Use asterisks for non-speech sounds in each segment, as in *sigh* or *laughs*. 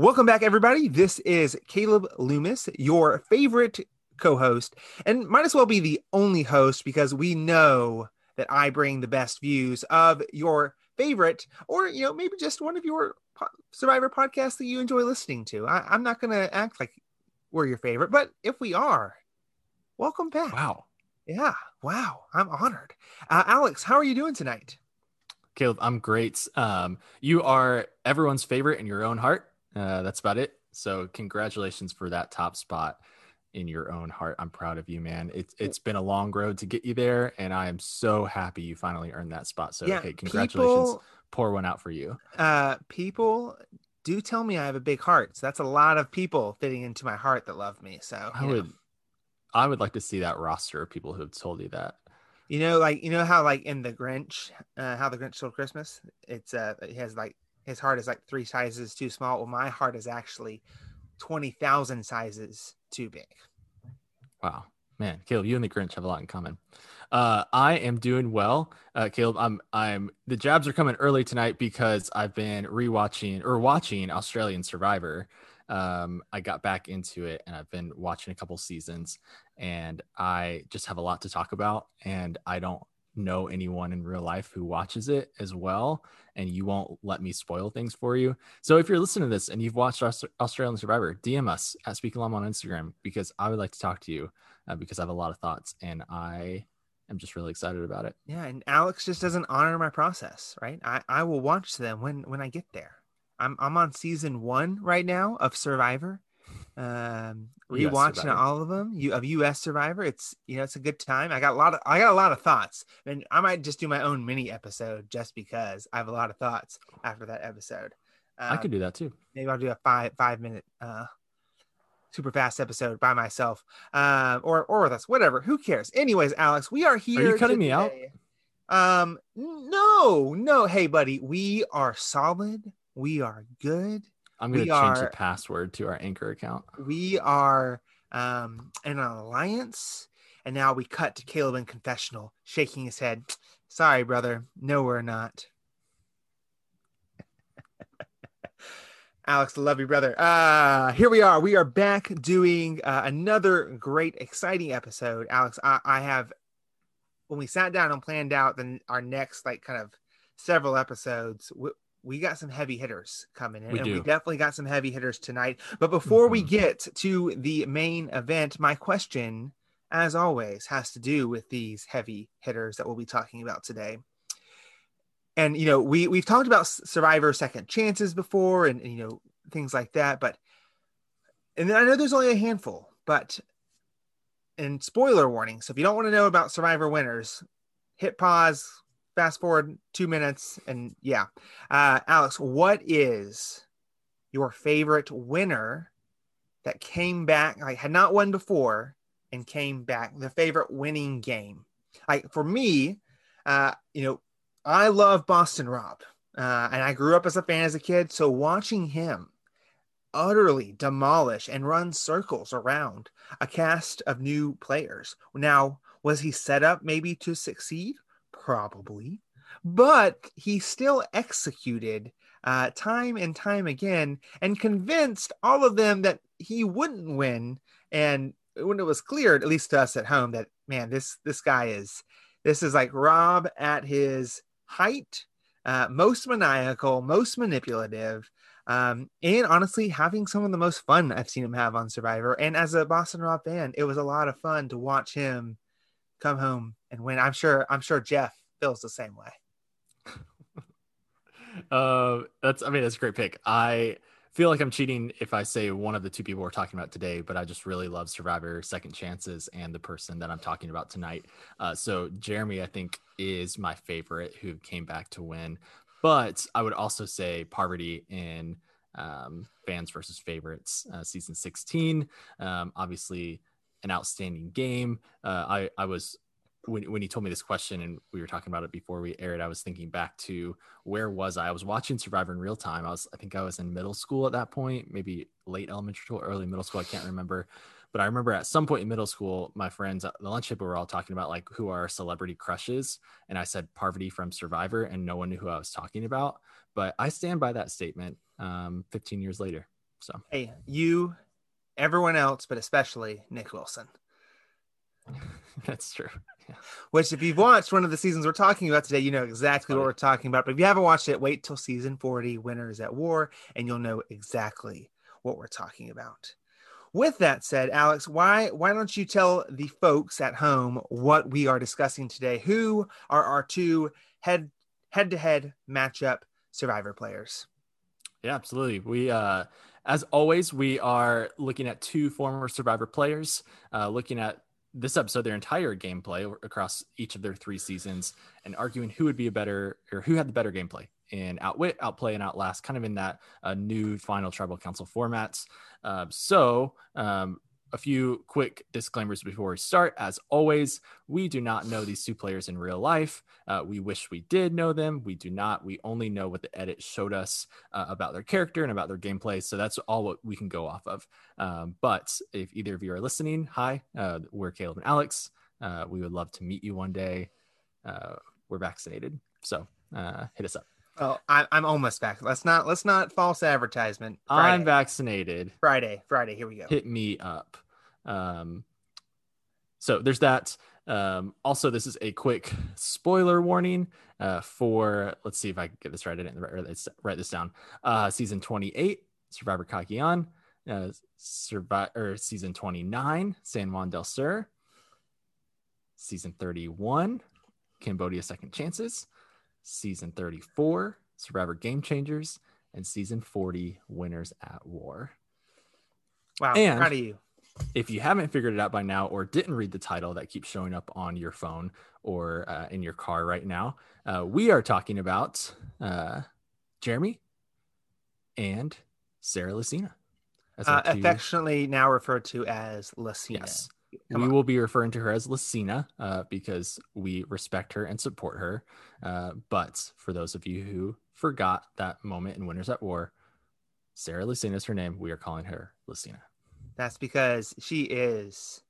Welcome back, everybody. This is Caleb Loomis, your favorite co host, and might as well be the only host because we know that I bring the best views of your favorite, or, you know, maybe just one of your Survivor podcasts that you enjoy listening to. I, I'm not going to act like we're your favorite, but if we are, welcome back. Wow. Yeah. Wow. I'm honored. Uh, Alex, how are you doing tonight? Caleb, I'm great. Um, you are everyone's favorite in your own heart. Uh, that's about it. So congratulations for that top spot in your own heart. I'm proud of you, man. It's it's been a long road to get you there, and I am so happy you finally earned that spot. So Yeah, hey, congratulations. people- Pour one out for you. uh people do tell me I have a big heart. So that's a lot of people fitting into my heart that love me. So I you know. would I would like to see that roster of people who have told you that. You know, like you know how like in the Grinch, uh, how the Grinch stole Christmas. It's uh, it has like his heart is like three sizes too small. Well, my heart is actually twenty thousand sizes too big. Wow, man, Caleb, you and the Grinch have a lot in common. Uh, I am doing well, uh, Caleb. I'm I'm the jabs are coming early tonight because I've been rewatching or watching Australian Survivor. Um, I got back into it and I've been watching a couple seasons, and I just have a lot to talk about. And I don't know anyone in real life who watches it as well, and you won't let me spoil things for you. So if you're listening to this and you've watched Aus- Australian Survivor, DM us at Speak Alum on Instagram because I would like to talk to you uh, because I have a lot of thoughts and I am just really excited about it. Yeah, and Alex just doesn't honor my process, right? I, I will watch them when when I get there. I'm I'm on season one right now of Survivor. Um rewatching all of them. You of US Survivor. It's you know, it's a good time. I got a lot of I got a lot of thoughts. And I might just do my own mini episode just because I have a lot of thoughts after that episode. I could Um, do that too. maybe I'll do a five five minute uh super fast episode by myself. Um or or with us, whatever. Who cares? Anyways, Alex, we are here. Are you cutting me out? Um no, no. Hey buddy, we are solid. We are good. I'm going to change are- the password to our anchor account. We are um in an alliance. And now we cut to Caleb in confessional, shaking his head. Sorry, brother. No, we're not. Alex, I love you, brother. Uh, here we are. We are back doing uh, another great, exciting episode. Alex, I, I have, when we sat down and planned out the, our next, like, kind of several episodes, we, we got some heavy hitters coming in. We and we definitely got some heavy hitters tonight. But before we Mhm. get to the main event, my question, as always, has to do with these heavy hitters that we'll be talking about today and you know we we've talked about survivor second chances before and, and, you know things like that but and then i know there's only a handful but and spoiler warning so if you don't want to know about survivor winners hit pause fast forward two minutes and yeah uh alex what is your favorite winner that came back like had not won before and came back the favorite winning game like for me uh you know I love Boston Rob, uh, and I grew up as a fan as a kid. So watching him utterly demolish and run circles around a cast of new players. Now, was he set up maybe to succeed? Probably, but he still executed uh, time and time again and convinced all of them that he wouldn't win. And when it was clear, at least to us at home, that man, this this guy is this is like Rob at his height, uh, most maniacal, most manipulative, um, and honestly, having some of the most fun I've seen him have on Survivor. And as a Boston Rob fan, it was a lot of fun to watch him come home and when I'm sure. I'm sure Jeff feels the same way. *laughs* Uh, that's, I mean, that's a great pick. I feel like I'm cheating if I say one of the two people we're talking about today, but I just really love Survivor Second Chances and the person that I'm talking about tonight. Uh, so Jeremy, I think, is my favorite who came back to win. But I would also say Parvati in um, Fans versus Favorites, uh, season 16. Um, obviously, an outstanding game. Uh, I, I was when, when he told me this question and we were talking about it before we aired, I was thinking back to where was I? I was watching Survivor in real time. I was, I think I was in middle school at that point, maybe late elementary school, early middle school. I can't remember. But I remember at some point in middle school, my friends at the lunch table were all talking about like who are our celebrity crushes. And I said Parvati from Survivor, and no one knew who I was talking about. But I stand by that statement um, 15 years later. So Hey, you, everyone else, but especially Nick Wilson. *laughs* that's true. *laughs* Which, if you've watched one of the seasons we're talking about today, you know exactly what we're talking about. But if you haven't watched it, wait till season 40, Winners at War, and you'll know exactly what we're talking about. With that said, Alex, why why don't you tell the folks at home what we are discussing today? Who are our two head head to head matchup survivor players? Yeah, absolutely. We, uh, as always, we are looking at two former Survivor players, uh, looking at this episode, their entire gameplay across each of their three seasons, and arguing who would be a better or who had the better gameplay in Outwit, Outplay, and Outlast, kind of in that uh, new final Tribal Council formats. Uh, so, um, a few quick disclaimers before we start. As always, we do not know these two players in real life. Uh, we wish we did know them. We do not. We only know what the edit showed us uh, about their character and about their gameplay. So that's all what we can go off of. Um, but if either of you are listening, hi, uh, we're Caleb and Alex. Uh, we would love to meet you one day. Uh, we're vaccinated, so uh, hit us up. Well, I, I'm almost back. Let's not let's not false advertisement. I'm vaccinated. Friday, Friday. Here we go. hit me up. Um, so there's that. Um, also, this is a quick spoiler warning uh, for. Let's see if I can get this right. I didn't write this, write this down. Uh, season 28, Survivor Cagayan. Uh, Survivor or season 29, San Juan del Sur. Season 31, Cambodia Second Chances. Season 34, Survivor Game Changers. And season 40, Winners at War. Wow, and- proud of you. if you haven't figured it out by now or didn't read the title that keeps showing up on your phone or uh, in your car right now, uh, we are talking about uh, Jeremy and Sarah Lacina. Uh, affectionately now referred to as Lacina. yes. Come we on. will be referring to her as Lacina uh, because we respect her and support her. Uh, but for those of you who forgot that moment in Winners at War, Sarah Lacina is her name. We are calling her Lacina. That's because she is,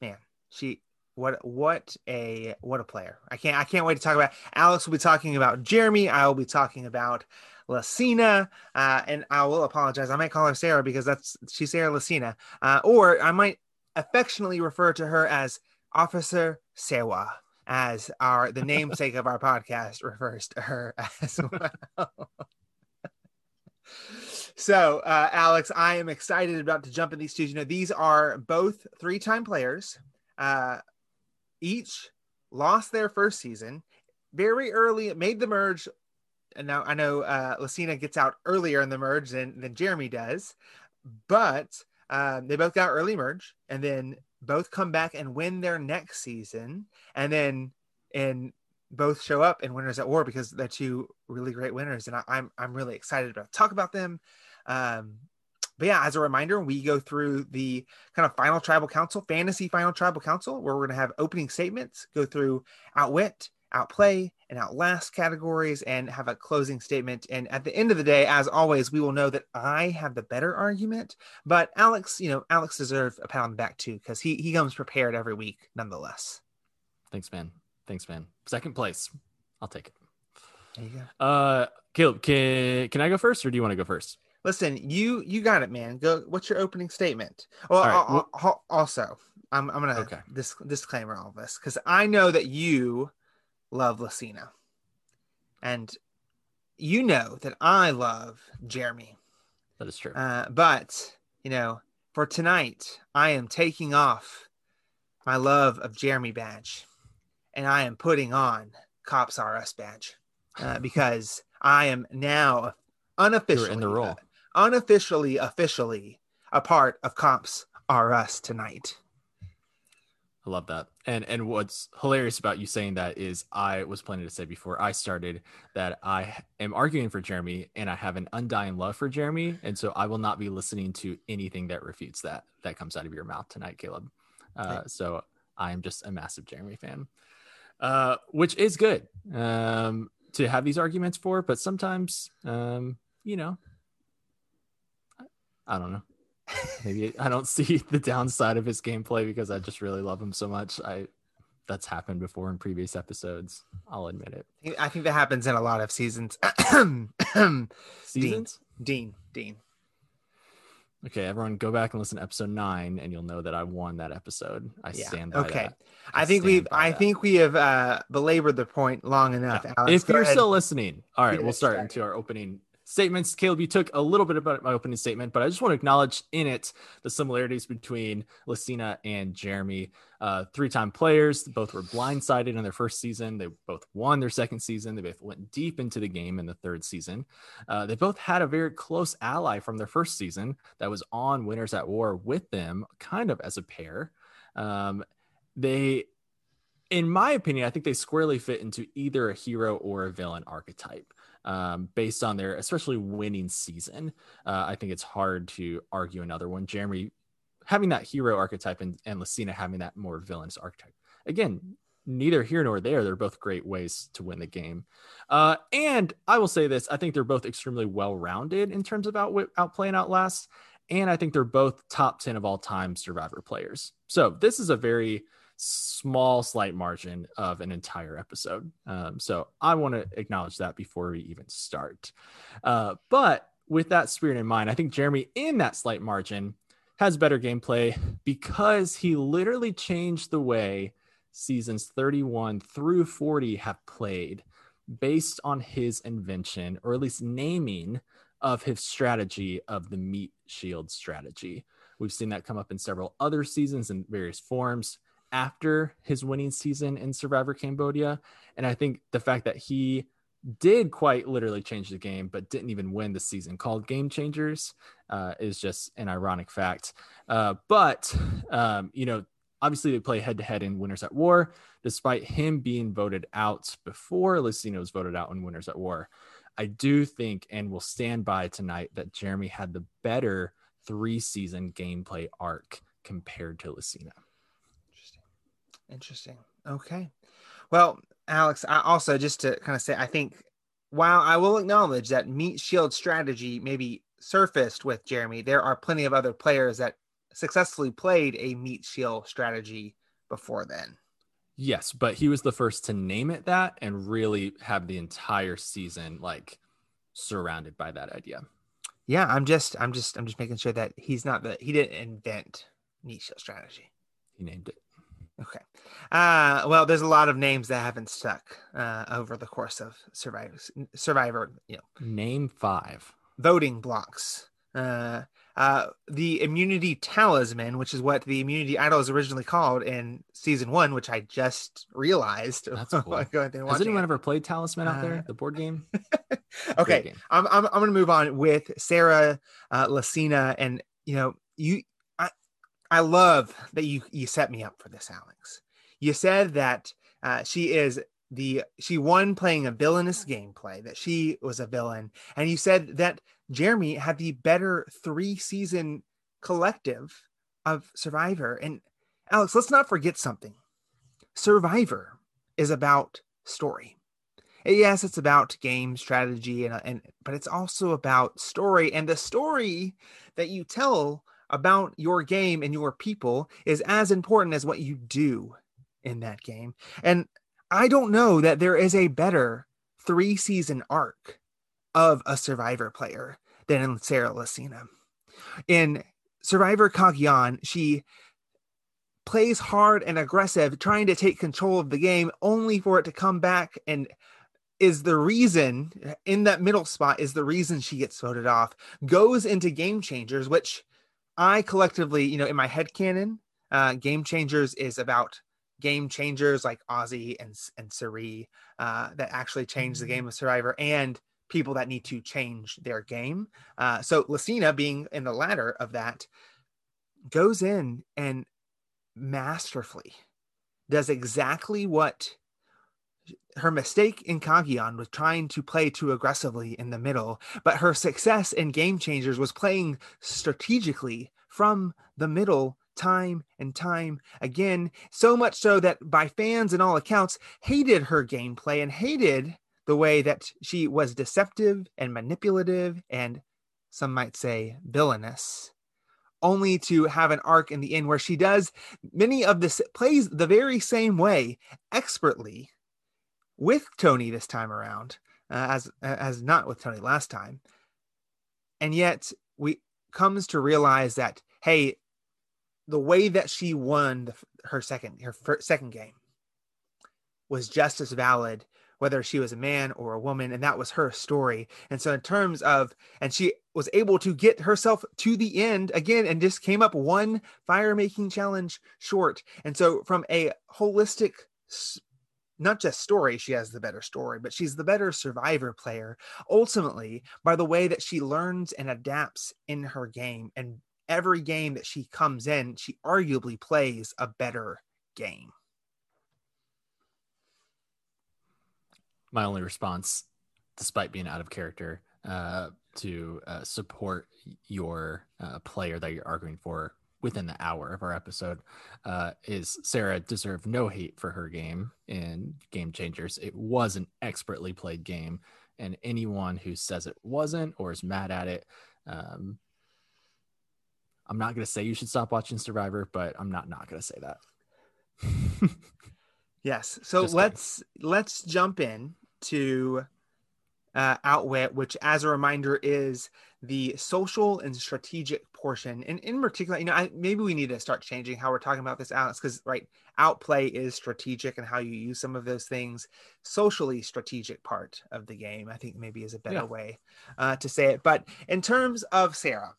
man. She what what a what a player. I can't I can't wait to talk about. Alex will be talking about Jeremy. I will be talking about Lacina, uh, and I will apologize. I might call her Sarah because that's she's Sarah Lacina, uh, or I might affectionately refer to her as Officer Sewa, as our the namesake of our podcast refers to her *laughs* as well. So, uh, Alex, I am excited about to jump in these two. You know, these are both three-time players. Uh, each lost their first season very early. Made the merge, and now I know uh, Lacina gets out earlier in the merge than than Jeremy does, but um, they both got early merge, and then both come back and win their next season, and then and both show up in Winners at War because they're two really great winners, and I, I'm I'm really excited to talk about them. Um, but yeah, as a reminder, we go through the kind of final tribal council, fantasy final tribal council, where we're going to have opening statements, go through outwit, outplay, and outlast categories, and have a closing statement. And at the end of the day, as always, we will know that I have the better argument. But Alex, you know, Alex deserves a pat on the back too, because he he comes prepared every week, nonetheless. Thanks, man. Thanks, man. Second place. I'll take it. There you go. Uh, Caleb, can can I go first, or do you want to go first? Listen, you you got it, man. Go. What's your opening statement? Well, right, well- al- also, I'm I'm gonna Okay. dis- disclaimer all this because I know that you love Lacina, and you know that I love Jeremy. That is true. Uh, but you know, for tonight, I am taking off my love of Jeremy badge, and I am putting on Cops R Us badge uh, *laughs* because I am now unofficially in the role. unofficially, officially a part of Cops R Us tonight. I love that. And and what's hilarious about you saying that is I was planning to say before I started that I am arguing for Jeremy and I have an undying love for Jeremy. And so I will not be listening to anything that refutes that that comes out of your mouth tonight, Caleb. Uh, so I am just a massive Jeremy fan. Uh, which is good um, to have these arguments for, but sometimes um, you know, I, I don't know. Maybe I don't *laughs* see the downside of his gameplay because I just really love him so much. I that's happened before in previous episodes. I'll admit it. I think that happens in a lot of seasons. *clears throat* Seasons? Dean, Dean. Okay, everyone, go back and listen to episode nine, and you'll know that I won that episode. I Yeah. stand by Okay. that. I think we've I that. think we have uh belabored the point long enough. Yeah. Alex. if you're ahead. still listening, all right, we'll start into our opening statements. Caleb, you took a little bit about my opening statement, but I just want to acknowledge in it the similarities between Lacina and Jeremy. Uh, three-time players, both were blindsided in their first season. They both won their second season. They both went deep into the game in the third season. Uh, they both had a very close ally from their first season that was on Winners at War with them, kind of as a pair. Um, they in my opinion, I think they squarely fit into either a hero or a villain archetype um, based on their especially winning season. Uh, I think it's hard to argue another one. Jeremy having that hero archetype and, and Lacina having that more villainous archetype. Again, neither here nor there. They're both great ways to win the game. Uh, and I will say this I think they're both extremely well rounded in terms of out, outplay and outlast. And I think they're both top 10 of all time survivor players. So this is a very small, slight margin of an entire episode. Um, so I want to acknowledge that before we even start. Uh, but with that spirit in mind, I think Jeremy, in that slight margin, has better gameplay because he literally changed the way seasons 31 through 40 have played based on his invention, or at least naming of his strategy of the meat shield strategy. We've seen that come up in several other seasons in various forms after his winning season in Survivor Cambodia. And I think the fact that he did quite literally change the game, but didn't even win the season called Game Changers uh, is just an ironic fact. Uh, but, um, you know, obviously they play head to head in Winners at War, despite him being voted out before Lacina was voted out in Winners at War. I do think and will stand by tonight that Jeremy had the better three season gameplay arc compared to Lacina. Interesting. Okay. Well, Alex, I also just to kind of say, I think while I will acknowledge that meat shield strategy maybe surfaced with Jeremy, there are plenty of other players that successfully played a meat shield strategy before then. Yes, but he was the first to name it that and really have the entire season like surrounded by that idea. Yeah, I'm just, I'm just, I'm just making sure that he's not the, he didn't invent meat shield strategy. He named it. Okay. Uh, well, there's a lot of names that haven't stuck uh, over the course of Survivor, Survivor, you know, Name five. voting blocks. Uh, uh, the immunity talisman, which is what the immunity idol is originally called in season one, which I just realized. *laughs* That's cool. Has anyone it. ever played Talisman out Uh, there? The board game? *laughs* okay, game. I'm, I'm, I'm going to move on with Sarah uh, Lacina. And, you know, you, I, love that you, you set me up for this, Alex. You said that uh, she is the, she won playing a villainous gameplay, that she was a villain. And you said that Jeremy had the better three season collective of Survivor. And Alex, let's not forget something Survivor is about story yes it's about game strategy and, and but it's also about story and the story that you tell about your game and your people is as important as what you do in that game. And i don't know that there is a better three season arc of a survivor player than in sarah lacina in survivor cagayan she plays hard and aggressive trying to take control of the game only for it to come back and is the reason in that middle spot is the reason she gets voted off goes into game changers which i collectively you know in my head canon uh game changers is about game changers like ozzy and and Cirie, uh that actually change the game of survivor and people that need to change their game. Uh so lacina being in the latter of that goes in and masterfully does exactly what her mistake in Cagayan was trying to play too aggressively in the middle, but her success in Game Changers was playing strategically from the middle time and time again. So much so that by fans and all accounts hated her gameplay and hated the way that she was deceptive and manipulative and some might say villainous only to have an arc in the end where she does many of this plays the very same way expertly with Tony this time around, uh, as as not with Tony last time, and yet we comes to realize that hey, the way that she won the, her second her first, second game was just as valid whether she was a man or a woman and that was her story. And so in terms of and she was able to get herself to the end again and just came up one fire making challenge short. And so from a holistic not just story, she has the better story, but she's the better survivor player ultimately by the way that she learns and adapts in her game. And every game that she comes in, she arguably plays a better game. My only response, despite being out of character, uh, to uh, support your uh, player that you're arguing for within the hour of our episode uh, is Sarah deserved no hate for her game in Game Changers. It was an expertly played game, and anyone who says it wasn't or is mad at it, um, I'm not going to say you should stop watching Survivor, but I'm not not going to say that. *laughs* yes. So Just let's kidding. let's jump in to uh, Outwit, which, as a reminder, is the social and strategic portion. And in particular, you know, I, maybe we need to start changing how we're talking about this, Alex, because right, outplay is strategic and how you use some of those things. Socially strategic part of the game, I think maybe is a better yeah. way uh, to say it. But in terms of Sarah,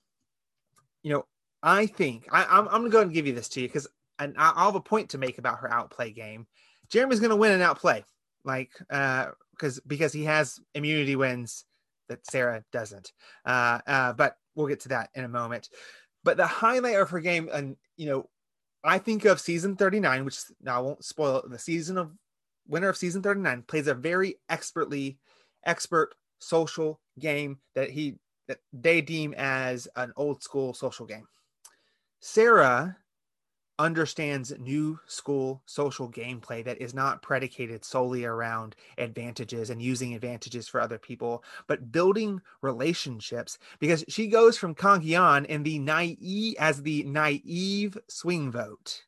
you know, I think I, am I'm, I'm gonna go and give you this to you because and I'll have a point to make about her outplay game. Jeremy's gonna win an outplay, like uh, because because he has immunity wins that Sarah doesn't. Uh, uh, but we'll get to that in a moment. But the highlight of her game, and you know, I think of season 39, which now I won't spoil it, the season of winner of season 39 plays a very expertly expert social game that he that they deem as an old school social game. Sarah understands new school social gameplay that is not predicated solely around advantages and using advantages for other people, but building relationships because she goes from Cagayan in the naive as the naive swing vote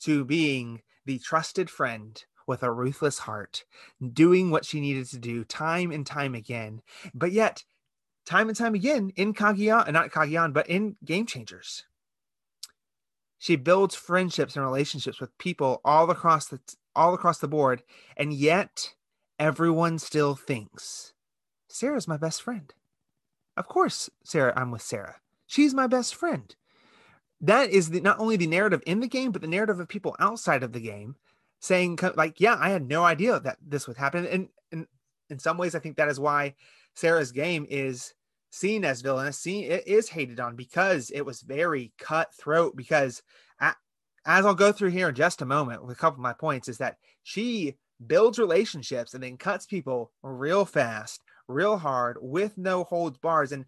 to being the trusted friend with a ruthless heart, doing what she needed to do time and time again. But yet, time and time again in Cagayan, not Cagayan, but in Game Changers she builds friendships and relationships with people all across the all across the board, and yet everyone still thinks Sarah's my best friend. Of course, Sarah, I'm with Sarah. She's my best friend. That is the, not only the narrative in the game, but the narrative of people outside of the game saying, like, yeah, I had no idea that this would happen. And, and in some ways, I think that is why Sarah's game is seen as villainous, seen it is hated on because it was very cutthroat. Because as I'll go through here in just a moment with a couple of my points, is that she builds relationships and then cuts people real fast, real hard, with no holds bars, and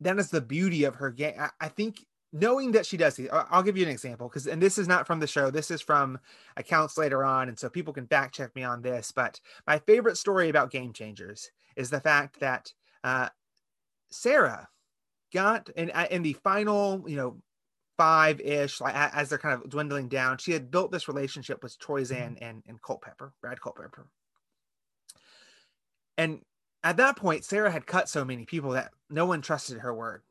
that is the beauty of her game. I, I think knowing that she does I'll give you an example because, and this is not from the show, this is from accounts later on. And so people can fact check me on this. But my favorite story about Game Changers is the fact that uh, Sarah got in, in the final, you know, five ish, like as they're kind of dwindling down, she had built this relationship with Troyzan mm-hmm. and, and Culpepper, Brad Culpepper. And at that point, Sarah had cut so many people that no one trusted her word.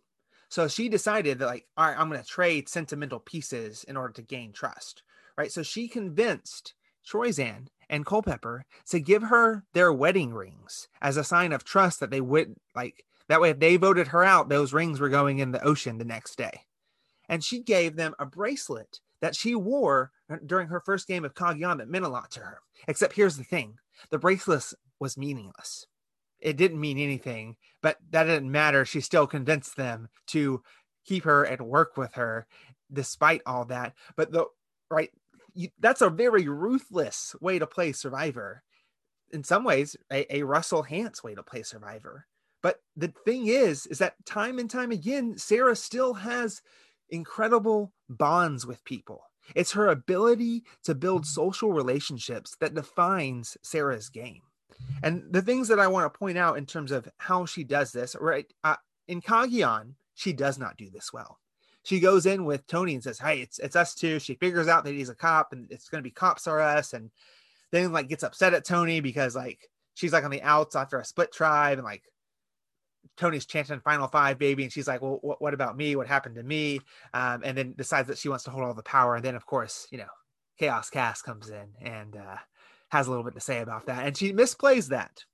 So she decided that, like, all right, I'm going to trade sentimental pieces in order to gain trust. Right. So she convinced Troyzan and Culpepper to give her their wedding rings as a sign of trust that they would, like, that way, if they voted her out, those rings were going in the ocean the next day. And she gave them a bracelet that she wore during her first game of Cagayan that meant a lot to her. Except here's the thing the bracelet was meaningless it didn't mean anything, but that didn't matter. She still convinced them to keep her and work with her despite all that. But the right, you, that's a very ruthless way to play Survivor. In some ways, a, a Russell Hantz way to play Survivor. But the thing is, is that time and time again, Sarah still has incredible bonds with people. It's her ability to build social relationships that defines Sarah's game. And the things that I want to point out in terms of how she does this, right? Uh, in Cagayan, she does not do this well. She goes in with Tony and says, "Hey, it's it's us too." She figures out that he's a cop and it's going to be cops are us, and then like gets upset at Tony because like she's like on the outs after a split tribe and like Tony's chanting "Final Five, baby," and she's like, "Well, what, what about me? What happened to me?" Um, and then decides that she wants to hold all the power. And then, of course, you know, Chaos Kass comes in and uh, has a little bit to say about that, and she misplays that.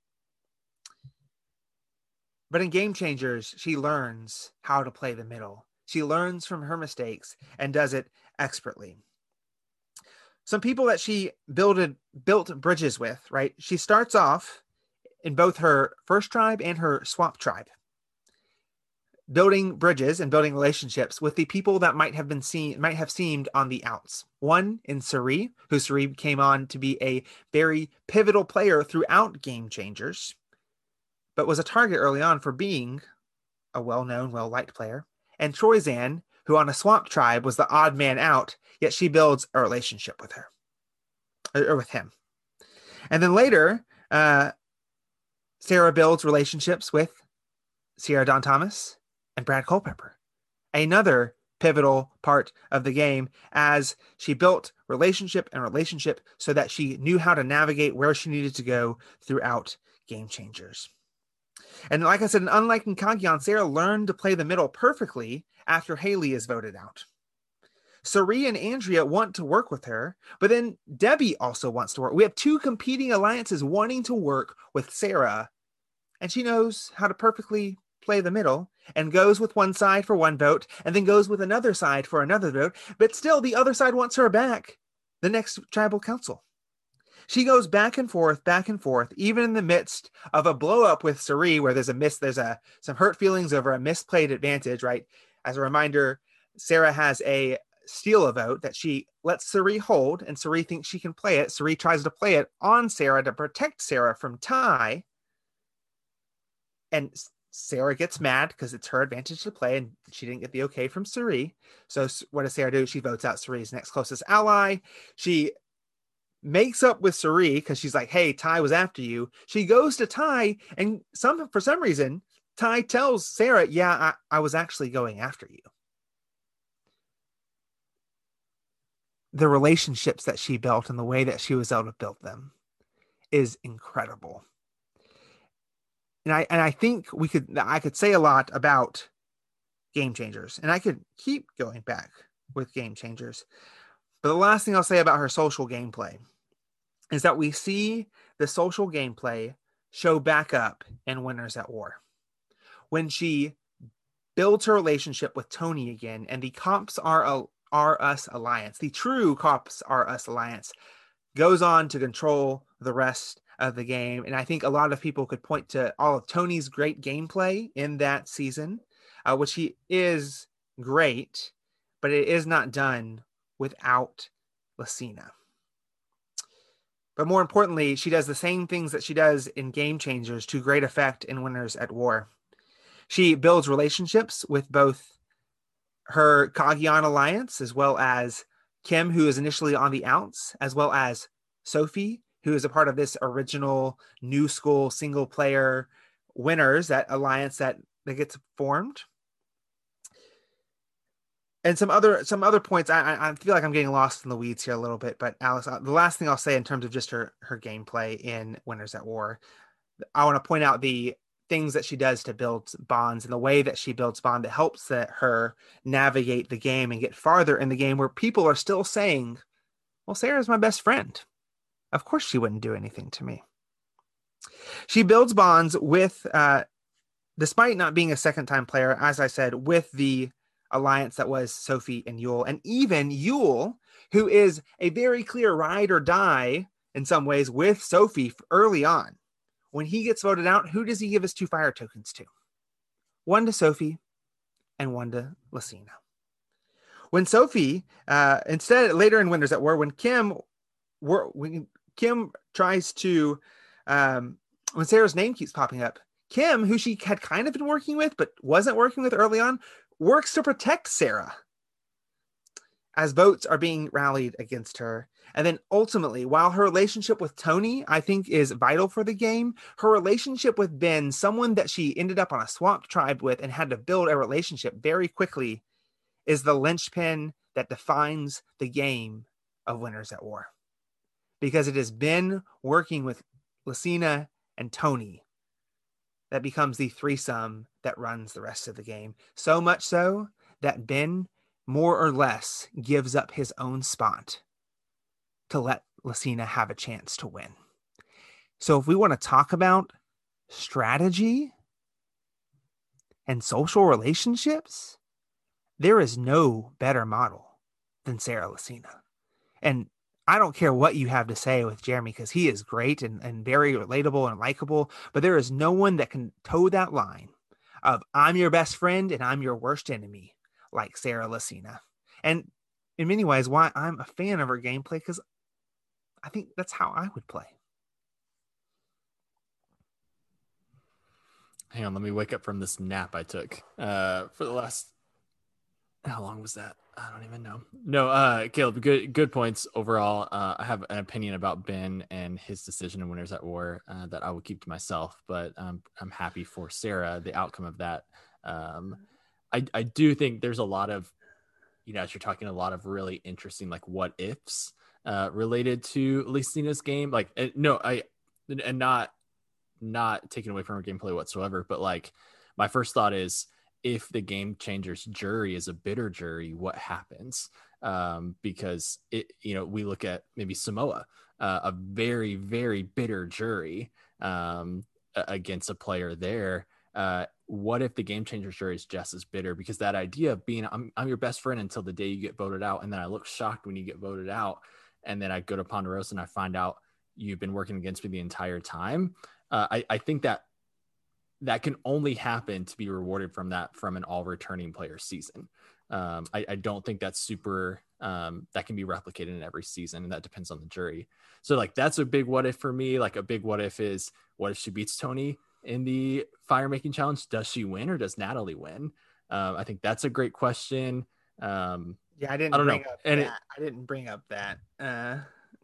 But in Game Changers, she learns how to play the middle. She learns from her mistakes and does it expertly. Some people that she builded built bridges with, right? She starts off in both her first tribe and her swap tribe, building bridges and building relationships with the people that might have been seen might have seemed on the outs. One in Cirie, who Cirie came on to be a very pivotal player throughout Game Changers but was a target early on for being a well known, well liked player. And Troyzan, who on a swamp tribe was the odd man out, yet she builds a relationship with her or, with him. And then later, uh, Sarah builds relationships with Sierra Dawn Thomas and Brad Culpepper, another pivotal part of the game as she built relationship and relationship so that she knew how to navigate where she needed to go throughout game changers. And like I said, unlike in Cagayan, Sarah learned to play the middle perfectly after Hali is voted out. Cirie and Andrea want to work with her, but then Debbie also wants to work. We have two competing alliances wanting to work with Sarah, and she knows how to perfectly play the middle and goes with one side for one vote and then goes with another side for another vote, but still the other side wants her back the next tribal council. She goes back and forth, back and forth, even in the midst of a blow up with Cirie, where there's a miss, there's a some hurt feelings over a misplayed advantage, right? As a reminder, Sarah has a steal a vote that she lets Cirie hold, and Cirie thinks she can play it. Cirie tries to play it on Sarah to protect Sarah from Tai. And Sarah gets mad because it's her advantage to play, and she didn't get the okay from Cirie. So what does Sarah do? She votes out Cirie's next closest ally. She makes up with Cirie because she's like, "Hey, Tai was after you." She goes to Tai, and some for some reason, Tai tells Sarah, "Yeah, I, I was actually going after you." The relationships that she built and the way that she was able to build them is incredible. And I and I think we could I could say a lot about game changers, and I could keep going back with game changers. But the last thing I'll say about her social gameplay is that we see the social gameplay show back up in Winners at War. When she builds her relationship with Tony again and the Cops are, are Us Alliance, the true Cops are Us Alliance, goes on to control the rest of the game. And I think a lot of people could point to all of Tony's great gameplay in that season, uh, which he is great, but it is not done without Lacina. But more importantly, she does the same things that she does in Game Changers to great effect in Winners at War. She builds relationships with both her Cagayan alliance as well as Kim, who is initially on the outs, as well as Sophie, who is a part of this original new school single player winners, that alliance that, that gets formed and some other some other points. I, I feel like I'm getting lost in the weeds here a little bit, but Alex, uh, the last thing I'll say in terms of just her her gameplay in Winners at War, I want to point out the things that she does to build bonds and the way that she builds bond that helps that her navigate the game and get farther in the game where people are still saying, "Well, Sarah's my best friend. Of course, she wouldn't do anything to me." She builds bonds with, uh, despite not being a second time player, as I said, with the alliance that was Sophie and Yul, and even Yul, who is a very clear ride or die in some ways with Sophie early on. When he gets voted out, who does he give his two fire tokens to? One to Sophie and one to Lacina. When Sophie, uh, instead later in Winners at War, when Kim, when Kim tries to, um, when Sarah's name keeps popping up, Kim, who she had kind of been working with but wasn't working with early on, works to protect Sarah as votes are being rallied against her. And then ultimately, while her relationship with Tony, I think, is vital for the game, her relationship with Ben, someone that she ended up on a swamp tribe with and had to build a relationship very quickly, is the linchpin that defines the game of Winners at War. Because it has been working with Lacina and Tony that becomes the threesome that runs the rest of the game. So much so that Ben more or less gives up his own spot to let Lacina have a chance to win. So if we want to talk about strategy and social relationships, there is no better model than Sarah Lacina. And I don't care what you have to say with Jeremy because he is great and, and very relatable and likable, but there is no one that can toe that line of I'm your best friend and I'm your worst enemy like Sarah Lacina. And in many ways, why I'm a fan of her gameplay because I think that's how I would play. Hang on, let me wake up from this nap I took uh, for the last. How long was that? I don't even know. No, uh, Caleb, good good points overall. Uh, I have an opinion about Ben and his decision in Winners at War uh, that I will keep to myself, but um, I'm happy for Sarah the outcome of that. Um, I I do think there's a lot of, you know, as you're talking, a lot of really interesting like what ifs uh, related to Lacina's game. Like, no, I and not not taking away from her gameplay whatsoever, but like my first thought is if the game changers jury is a bitter jury, what happens? Um, because it, you know, we look at maybe Samoa, uh, a very, very bitter jury um, against a player there. Uh, what if the game changers jury is just as bitter? Because that idea of being, I'm, I'm your best friend until the day you get voted out. And then I look shocked when you get voted out. And then I go to Ponderosa and I find out you've been working against me the entire time. Uh, I, I think that that can only happen to be rewarded from that from an all returning player season. Um, I, I, don't think that's super um, that can be replicated in every season, and that depends on the jury. So like that's a big what if for me. Like a big what if is what if she beats Tony in the fire making challenge? Does she win or does Natalie win? Um, I think that's a great question. Um, yeah, I didn't. I don't know. and it, I didn't bring up that. Uh,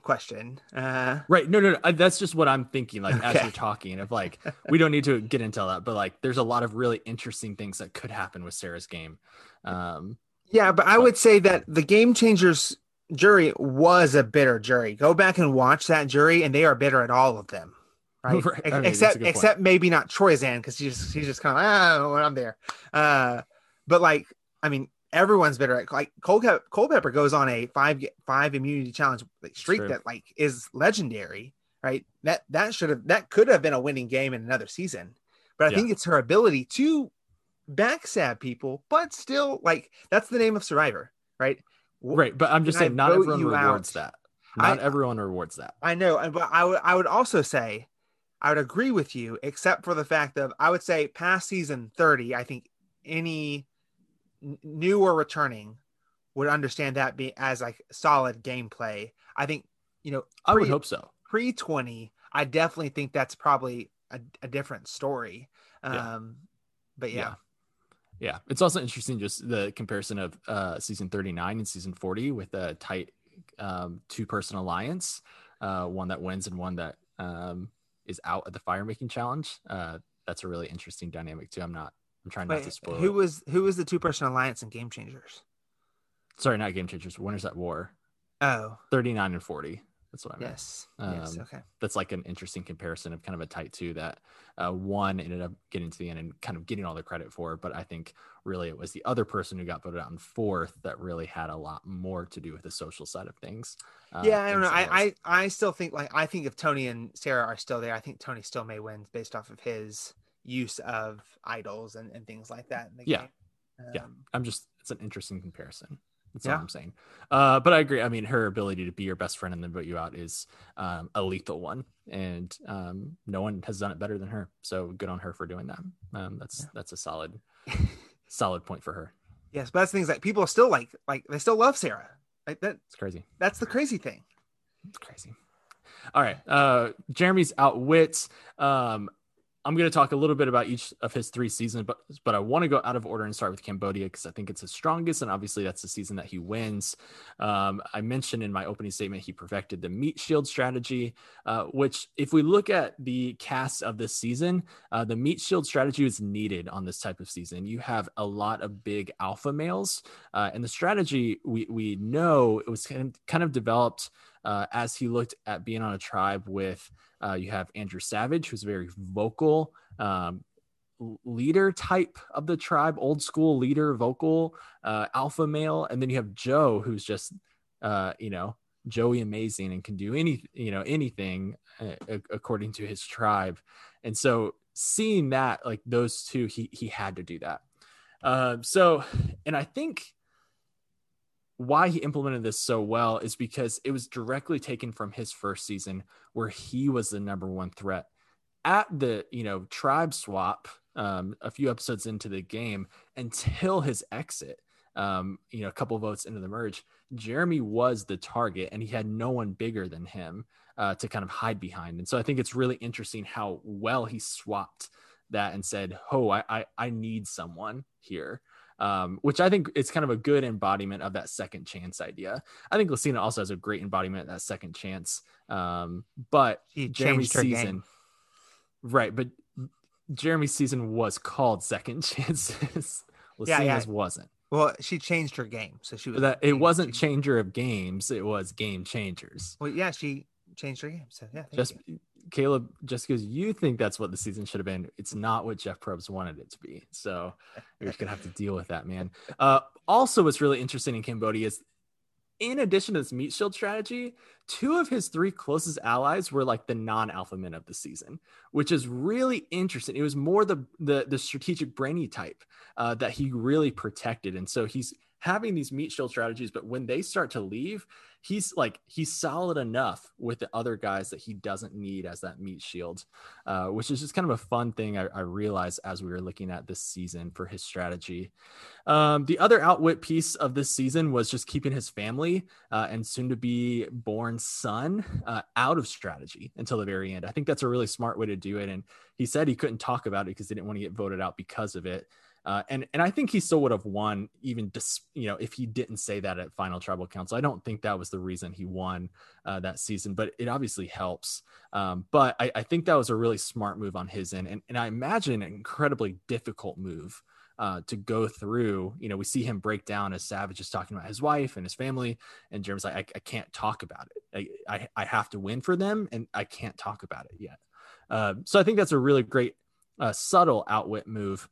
question. Uh, right. No, no, no. That's just what I'm thinking. Like okay. as you're talking, of like *laughs* we don't need to get into that, but like there's a lot of really interesting things that could happen with Sarah's game. Um, yeah, but I would say that the game changers jury was a bitter jury. Go back and watch that jury, and they are bitter at all of them. *laughs* Right. right. I mean, except except maybe not Troyzan because he's she's just kind of ah when I'm there. Uh, but like I mean everyone's bitter. Like Cole Culpepper goes on a five five immunity challenge streak that like is legendary, right? That that should have that could have been a winning game in another season, but I yeah. think it's her ability to backstab people, but still like that's the name of Survivor, right? Right, but I'm just saying, not everyone rewards out. that. Not I, everyone rewards that. I know, but I would I would also say I would agree with you, except for the fact of I would say past season 30, I think any new or returning would understand that be as like solid gameplay. I think you know. Pre, I would hope so. Pre twenty, I definitely think that's probably a, a different story. Um, yeah. But yeah. yeah. yeah. it's also interesting just the comparison of uh, season 39 and season 40 with a tight um, two person alliance, uh, one that wins and one that um, is out at the fire making challenge. Uh, that's a really interesting dynamic too. I'm not I'm trying Wait, not to spoil. Who it. was who was the two person alliance in Game Changers? Sorry, not Game Changers. Winners at War. Oh. 39 and 40. That's what I meant. Yes. Um, yes. Okay. That's like an interesting comparison of kind of a tight two that uh, one ended up getting to the end and kind of getting all the credit for. But I think really it was the other person who got voted out in fourth that really had a lot more to do with the social side of things. Uh, yeah, I don't know. I, I I still think like I think if Tony and Sarah are still there, I think Tony still may win based off of his use of idols and, and things like that. yeah. Um, yeah. I'm just, it's an interesting comparison. That's yeah. all I'm saying. Uh, but I agree. I mean, her ability to be your best friend and then vote you out is um, a lethal one, and um, no one has done it better than her. So good on her for doing that. Um, that's yeah. that's a solid, *laughs* solid point for her. Yes, but that's things that people still like. Like they still love Sarah. Like that. It's crazy. That's the crazy thing. It's crazy. All right. Uh, Jeremy's outwits. Um, I'm going to talk a little bit about each of his three seasons, but but I want to go out of order and start with Cambodia because I think it's his strongest, and obviously that's the season that he wins. Um, I mentioned in my opening statement he perfected the meat shield strategy, uh, which if we look at the cast of this season, uh, the meat shield strategy is needed on this type of season. You have a lot of big alpha males, uh, and the strategy we we know it was kind of, kind of developed uh, as he looked at being on a tribe with uh, you have Andrew Savage, who's a very vocal, um, leader type of the tribe, old school leader, vocal, uh, alpha male, and then you have Joe, who's just, uh, you know, Joey amazing and can do any, you know, anything uh, according to his tribe, and so seeing that, like those two, he he had to do that. Uh, so, and I think why he implemented this so well is because it was directly taken from his first season where he was the number one threat. At the you know tribe swap um, a few episodes into the game until his exit um, you know a couple votes into the merge jeremy was the target and he had no one bigger than him uh, to kind of hide behind. And so i think it's really interesting how well he swapped that and said oh i i, I need someone here um, which I think is kind of a good embodiment of that second chance idea. I think Lacina also has a great embodiment of that second chance. Um, but he Jeremy's season, game. right? But Jeremy's season was called Second *laughs* Chances. Lacina's yeah, yeah. wasn't. Well, she changed her game, so she was. That it wasn't changer of games; it was game changers. Well, yeah, she changed her game. So yeah, just you. Caleb, just because you think that's what the season should have been, it's not what Jeff Probst wanted it to be. So *laughs* you're just gonna have to deal with that, man. Uh, also, what's really interesting in Cambodia is, in addition to this meat shield strategy, two of his three closest allies were like the non-alpha men of the season, which is really interesting. It was more the the, the strategic brainy type uh, that he really protected, and so he's having these meat shield strategies. But when they start to leave, he's like he's solid enough with the other guys that he doesn't need as that meat shield, uh, which is just kind of a fun thing I, I, realized as we were looking at this season for his strategy. Um, the other outwit piece of this season was just keeping his family uh, and soon to be born son uh, out of strategy until the very end. I think that's a really smart way to do it. And he said he couldn't talk about it because he didn't want to get voted out because of it. Uh, and and I think he still would have won even dis, you know if he didn't say that at final tribal council. I don't think that was the reason he won uh, that season, but it obviously helps. Um, but I, I, think that was a really smart move on his end, and and I imagine an incredibly difficult move. Uh, to go through, you know, we see him break down as Savage is talking about his wife and his family, and Jeremy's like, I, I can't talk about it. I, I, I have to win for them, and I can't talk about it yet. Uh, so I think that's a really great, uh, subtle outwit move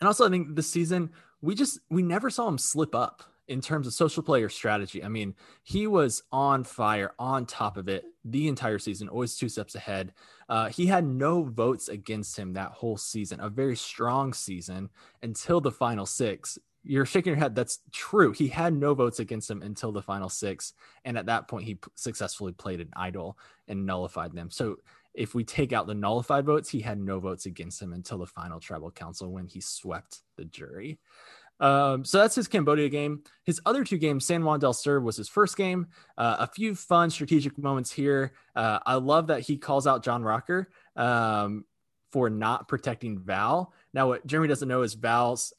and also, I think this season we just we never saw him slip up in terms of social player strategy. I mean, he was on fire, on top of it the entire season, always two steps ahead. Uh, he had no votes against him that whole season, a very strong season until the final six. You're shaking your head. That's true. He had no votes against him until the final six. And at that point, he successfully played an idol and nullified them. So if we take out the nullified votes, he had no votes against him until the final tribal council when he swept the jury. Um, so that's his Cambodia game. His other two games, San Juan del Sur was his first game. Uh, a few fun strategic moments here. Uh, I love that he calls out John Rocker um, for not protecting Val. Now, what Jeremy doesn't know is Val's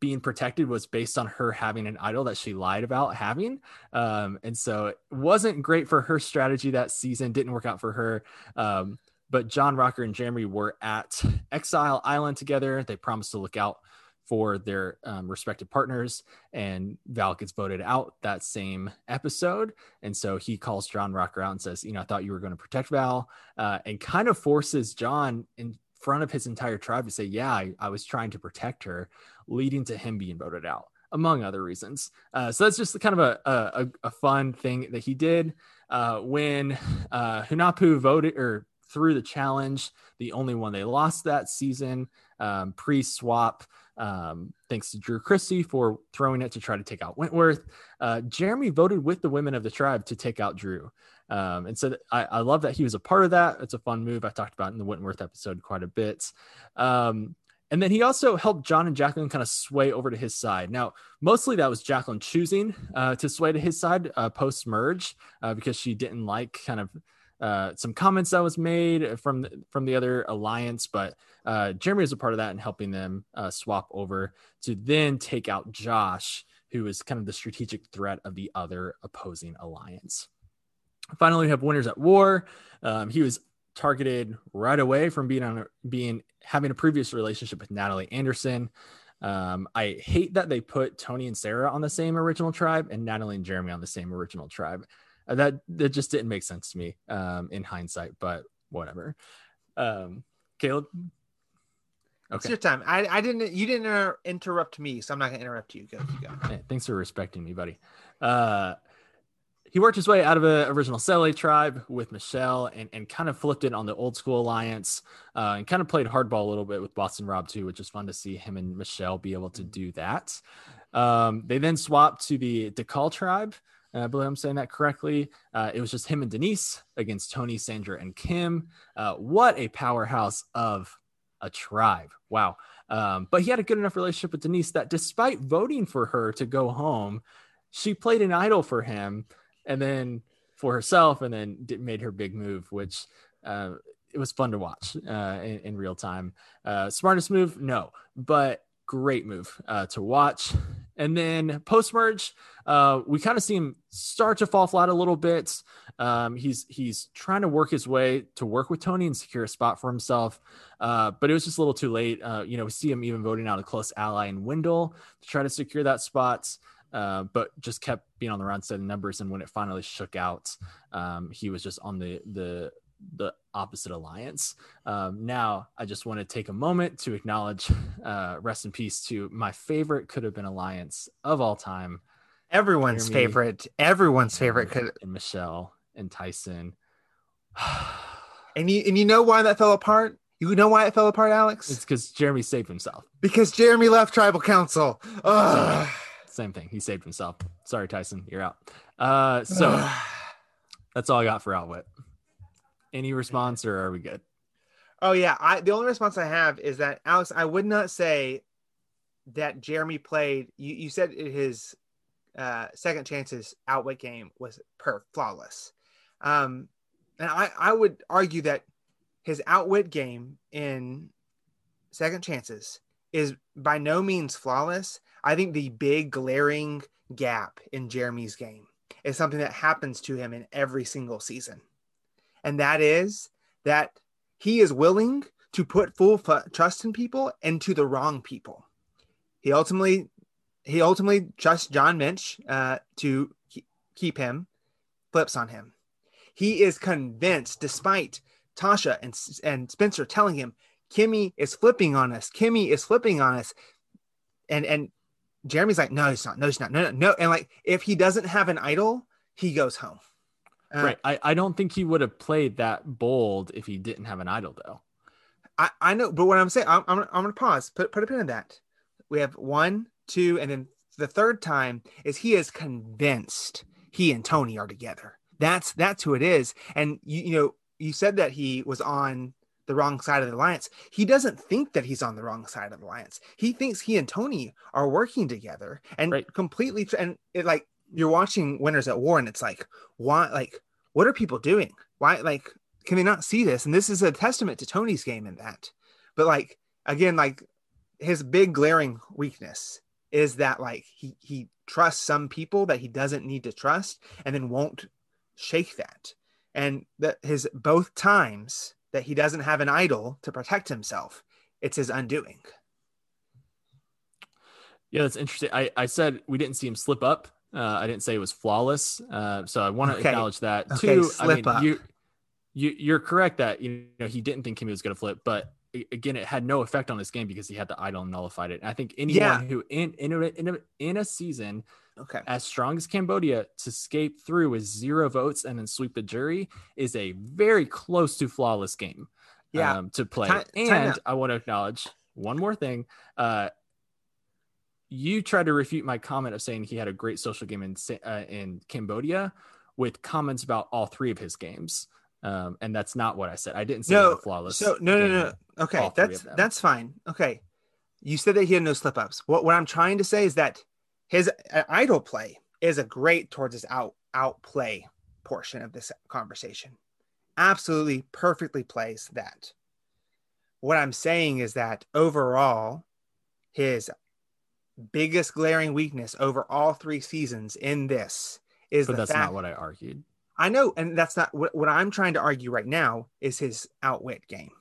being protected was based on her having an idol that she lied about having. Um, and so it wasn't great for her strategy that season, didn't work out for her. Um, but John Rocker and Jeremy were at Exile Island together. They promised to look out for their um, respective partners, and Val gets voted out that same episode. And so he calls John Rocker out and says, You know, I thought you were going to protect Val, uh, and kind of forces John in front of his entire tribe to say, Yeah, I, I was trying to protect her, leading to him being voted out, among other reasons. Uh, so that's just kind of a, a, a fun thing that he did. Uh, when uh, Hunahpu voted or through the challenge, the only one they lost that season, um, pre swap. Um, thanks to Drew Christie for throwing it to try to take out Wentworth. Uh, Jeremy voted with the women of the tribe to take out Drew. Um, and so I, I, love that he was a part of that. It's a fun move. I talked about in the Wentworth episode quite a bit. Um, and then he also helped John and Jacqueline kind of sway over to his side. Now, mostly that was Jacqueline choosing uh, to sway to his side uh, post merge uh, because she didn't like kind of uh, some comments that was made from the, from the other alliance. But uh, Jeremy was a part of that and helping them uh, swap over to then take out Josh, who is kind of the strategic threat of the other opposing alliance. Finally, we have winners at war. Um, he was targeted right away from being on a, being having a previous relationship with Natalie Anderson. Um, I hate that they put Tony and Sarah on the same original tribe and Natalie and Jeremy on the same original tribe. Uh, that that just didn't make sense to me um, in hindsight, but whatever. Um, Caleb. It's your time. I, I didn't. You didn't inter- interrupt me, so I'm not gonna interrupt you. Go. You go. Hey, thanks for respecting me, buddy. Uh, he worked his way out of the original Sele tribe with Michelle and, and kind of flipped it on the old school alliance uh, and kind of played hardball a little bit with Boston Rob too, which is fun to see him and Michelle be able to do that. Um, they then swapped to the Dakal tribe. Uh, I believe I'm saying that correctly. Uh, it was just him and Denise against Tony, Sandra, and Kim. Uh, what a powerhouse of a tribe. Wow. Um, but he had a good enough relationship with Denise that despite voting for her to go home, she played an idol for him and then for herself, and then did, made her big move, which uh, it was fun to watch uh, in, in, real time. Uh, smartest move, no, but great move uh, to watch. And then post merge, uh, we kind of see him start to fall flat a little bit. Um, he's he's trying to work his way to work with Tony and secure a spot for himself, uh, but it was just a little too late. you know, we see him even voting out a close ally in Wendell to try to secure that spot. Uh, but just kept being on the run setting numbers. And when it finally shook out, um, he was just on the the the opposite alliance. Um, now, I just want to take a moment to acknowledge, uh, rest in peace to my favorite could have been alliance of all time. Everyone's Jeremy, favorite. Everyone's favorite could and Michelle and Tyson. *sighs* and you and you know why that fell apart? You know why it fell apart, Alex? It's because Jeremy saved himself. Because Jeremy left tribal council. Ugh same thing. He saved himself. Sorry, Tyson, you're out. Uh, so *sighs* that's all I got for Outwit. Any response, or are we good? Oh yeah, I the only response I have is that Alex, I would not say that Jeremy played. You, you said his uh, second chances outwit game was per flawless, um, and I I would argue that his outwit game in second chances is by no means flawless. I think the big glaring gap in Jeremy's game is something that happens to him in every single season. And that is that he is willing to put full f- trust in people and to the wrong people. He ultimately he ultimately trusts John Minch uh, to keep him, flips on him. He is convinced, despite Tasha and, and Spencer telling him, Kimmy is flipping on us. Kimmy is flipping on us. And and Jeremy's like, no, it's not. No, it's not. No, no, no. And like, if he doesn't have an idol, he goes home. Uh, right. I, I don't think he would have played that bold if he didn't have an idol, though. I, I know, but what I'm saying, I'm, I'm, I'm going to pause, put, put a pin in that. We have one, two, and then the third time is he is convinced he and Tony are together. That's that's who it is. And you, you know, you said that he was on the wrong side of the alliance. He doesn't think that he's on the wrong side of the alliance. He thinks he and Tony are working together and right. completely and it like you're watching Winners at War and it's like why like what are people doing? Why like can they not see this? And this is a testament to Tony's game in that. But like again like his big glaring weakness is that like he he trusts some people that he doesn't need to trust and then won't shake that. And that his both times that he doesn't have an idol to protect himself. It's his undoing. Yeah, that's interesting. I, I said we didn't see him slip up. Uh, I didn't say it was flawless. Uh, so I want to okay. acknowledge that okay, too. I mean, up. you, you, you're correct that you know he didn't think Kimmy was going to flip, but again, it had no effect on this game because he had the idol and nullified it. And I think anyone yeah. who in in a, in a, in a season okay as strong as Cambodia to escape through with zero votes and then sweep the jury is a very close to flawless game. Yeah, um, to play. Time, and time I want to acknowledge one more thing. Uh, you tried to refute my comment of saying he had a great social game in uh, in Cambodia with comments about all three of his games. Um, and that's not what I said. I didn't say no, flawless. So no, no, no. Okay, that's that's fine. Okay, you said that he had no slip ups. What what I'm trying to say is that his uh, idol play is a great towards his out outplay portion of this conversation. Absolutely perfectly plays that. What I'm saying is that overall, his biggest glaring weakness over all three seasons in this is but that's fact, not what I argued. I know, and that's not what, what I'm trying to argue right now is his outwit game.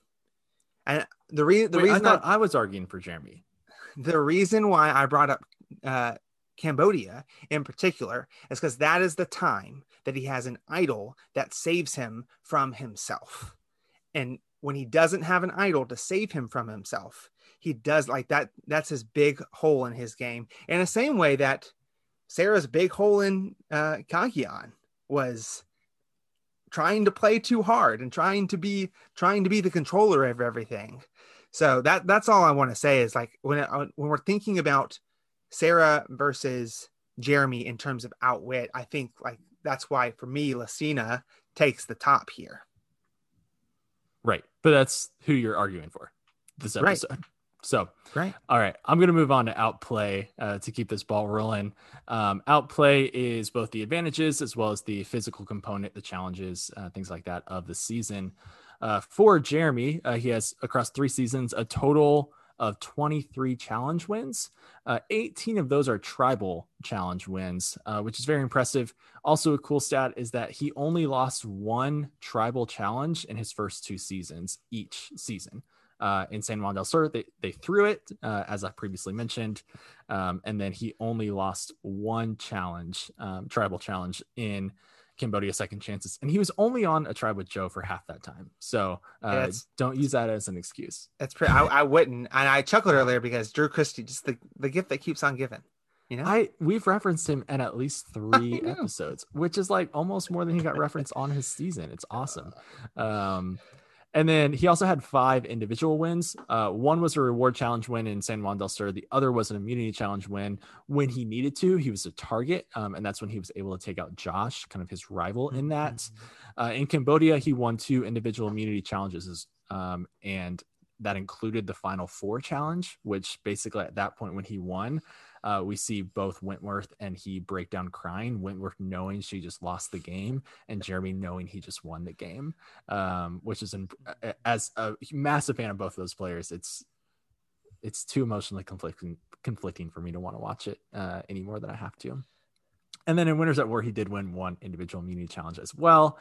And the, re- the Wait, reason I thought I, I was arguing for Jeremy. *laughs* The reason why I brought up uh, Cambodia in particular is because that is the time that he has an idol that saves him from himself. And when he doesn't have an idol to save him from himself, he does like that. That's his big hole in his game. In the same way that Sarah's big hole in uh, Cagayan was trying to play too hard and trying to be trying to be the controller of everything. So that that's all I want to say is like when uh, when we're thinking about Sarah versus Jeremy in terms of outwit, I think like that's why for me Lacina takes the top here. Right, but that's who you're arguing for this episode. Right. So, right. All right. I'm going to move on to outplay uh, to keep this ball rolling. Um, outplay is both the advantages as well as the physical component, the challenges, uh, things like that of the season. Uh, for Jeremy, uh, he has across three seasons a total of 23 challenge wins. Uh, 18 of those are tribal challenge wins, uh, which is very impressive. Also, a cool stat is that he only lost one tribal challenge in his first two seasons, each season uh, in San Juan del Sur. They, they threw it, uh, as I previously mentioned. Um, and then he only lost one challenge, um, tribal challenge in Cambodia Second Chances. And he was only on a tribe with Joe for half that time. So uh, yeah, don't use that as an excuse. That's pretty, I, I wouldn't. And I chuckled earlier because Drew Christie, just the, the gift that keeps on giving. You know? I we've referenced him in at least *laughs* three episodes, which is like almost more than he got referenced on his season. It's awesome. Um, and then he also had five individual wins. Uh, one was a reward challenge win in San Juan del Sur. The other was an immunity challenge win when he needed to. He was a target, um, and that's when he was able to take out Josh, kind of his rival in that. Mm-hmm. Uh, in Cambodia, he won two individual immunity challenges, um, and that included the final four challenge, which basically at that point when he won, uh, we see both Wentworth and he break down crying. Wentworth knowing she just lost the game, and Jeremy knowing he just won the game, um, which is as a massive fan of both of those players. It's it's too emotionally conflicting conflicting for me to want to watch it uh, any more than I have to. And then in Winners at War, he did win one individual immunity challenge as well.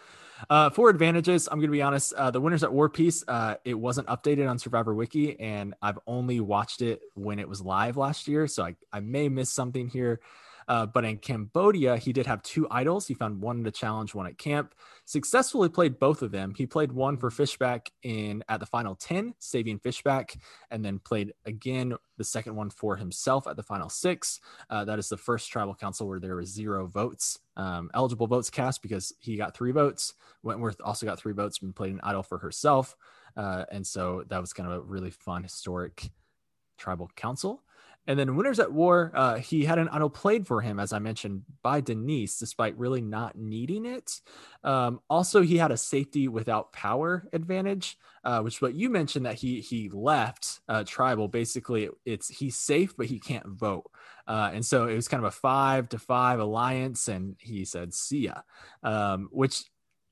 Uh, for advantages, I'm going to be honest. Uh, the Winners at War piece, uh, it wasn't updated on Survivor Wiki, and I've only watched it when it was live last year. So I, I may miss something here. Uh, but in Cambodia, he did have two idols. He found one in the challenge, one at camp. Successfully played both of them. He played one for Fishbach in at the final 10, saving Fishbach, and then played again the second one for himself at the final six. Uh, that is the first tribal council where there was zero votes, um, eligible votes cast because he got three votes. Wentworth also got three votes and played an idol for herself. Uh, and so that was kind of a really fun, historic tribal council. And then Winners at War, uh, he had an idol played for him, as I mentioned, by Denise, despite really not needing it. Um, also, he had a safety without power advantage, uh, which what you mentioned that he he left uh, tribal. Basically, it's he's safe, but he can't vote. Uh, and so it was kind of a five to five alliance, and he said, "See ya," um, which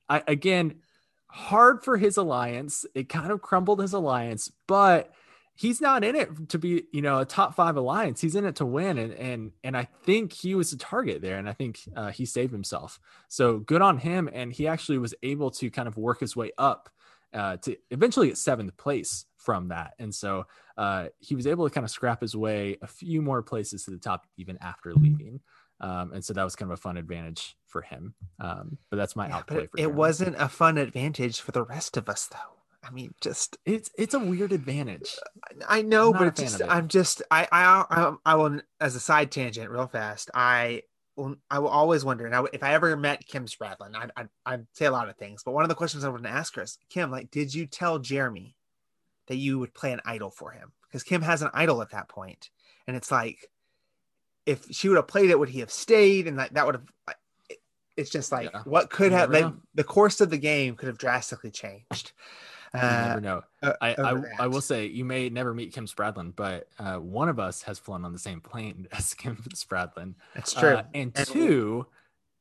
I again hard for his alliance. It kind of crumbled his alliance, but he's not in it to be, you know, a top five alliance. He's in it to win, and and and I think he was a target there, and I think uh, he saved himself. So good on him, and he actually was able to kind of work his way up uh, to eventually get seventh place from that, and so uh, he was able to kind of scrap his way a few more places to the top even after leaving. Um, and so that was kind of a fun advantage for him. Um, but that's my yeah, outplay. But it wasn't a fun advantage for the rest of us, though. I mean, just it's it's a weird advantage. I know, but just I'm just I, I I will as a side tangent, real fast. I will I will always wonder. Now, if I ever met Kim Spradlin, I I I'd say a lot of things, but one of the questions I would ask her is, Kim, like, did you tell Jeremy that you would play an idol for him? Because Kim has an idol at that point, and it's like, if she would have played it, would he have stayed? And like that would have. It's just like yeah. what could have like, the course of the game could have drastically changed. You never uh, know. Uh, I, I, I, will say you may never meet Kim Spradlin, but uh, one of us has flown on the same plane *laughs* as Kim Spradlin. That's true. Uh, and, and, two,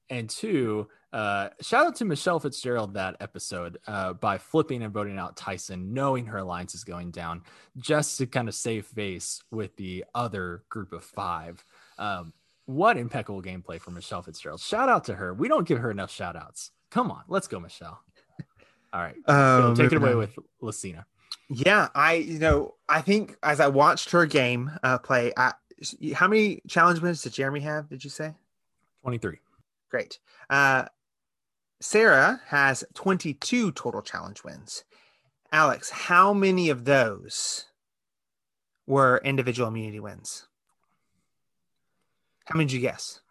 and two, uh, shout out to Michelle Fitzgerald that episode uh, by flipping and voting out Tyson, knowing her alliance is going down, just to kind of save face with the other group of five. Um, what impeccable gameplay for Michelle Fitzgerald. Shout out to her. We don't give her enough shout outs. Come on, let's go, Michelle. All right. Um, so take it away on. with Lacina. Yeah, I you know I think as I watched her game uh, play, I, how many challenge wins did Jeremy have? Did you say? Twenty three. Great. Uh, Sarah has twenty two total challenge wins, Alex, how many of those were individual immunity wins? How many did you guess?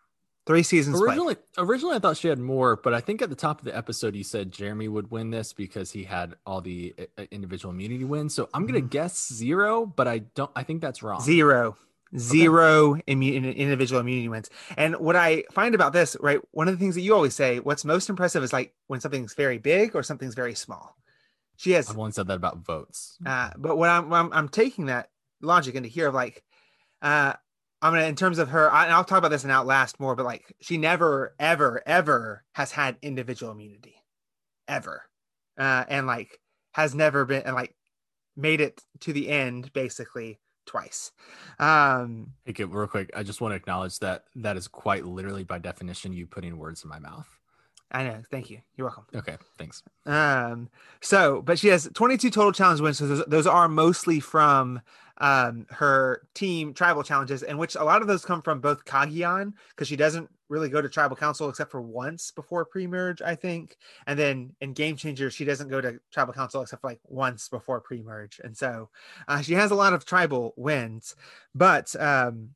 Three seasons. Originally, originally I thought she had more, but I think at the top of the episode you said Jeremy would win this because he had all the uh, individual immunity wins. So I'm gonna Mhm. guess zero, but I don't. I think that's wrong. Zero, zero Zero immu- individual immunity wins. And what I find about this, right? One of the things that you always say, what's most impressive is like when something's very big or something's very small. She has I've only said that about votes. Uh, but what I'm, I'm I'm taking that logic into here of like, uh, I'm gonna in terms of her. I, and I'll talk about this in Outlast more, but like she never, ever, ever has had individual immunity, ever, uh, and like has never been and like made it to the end basically twice. Um, Hey, real quick, I just want to acknowledge that that is quite literally by definition you putting words in my mouth. I know. Thank you. You're welcome. Okay, thanks. Um, so, but she has 22 total challenge wins. So those, those are mostly from um her team tribal challenges, and which a lot of those come from both Cagayan, because she doesn't really go to tribal council except for once before pre-merge, I think. And then in Game Changer, she doesn't go to tribal council except for like once before pre-merge. And so uh, she has a lot of tribal wins, but um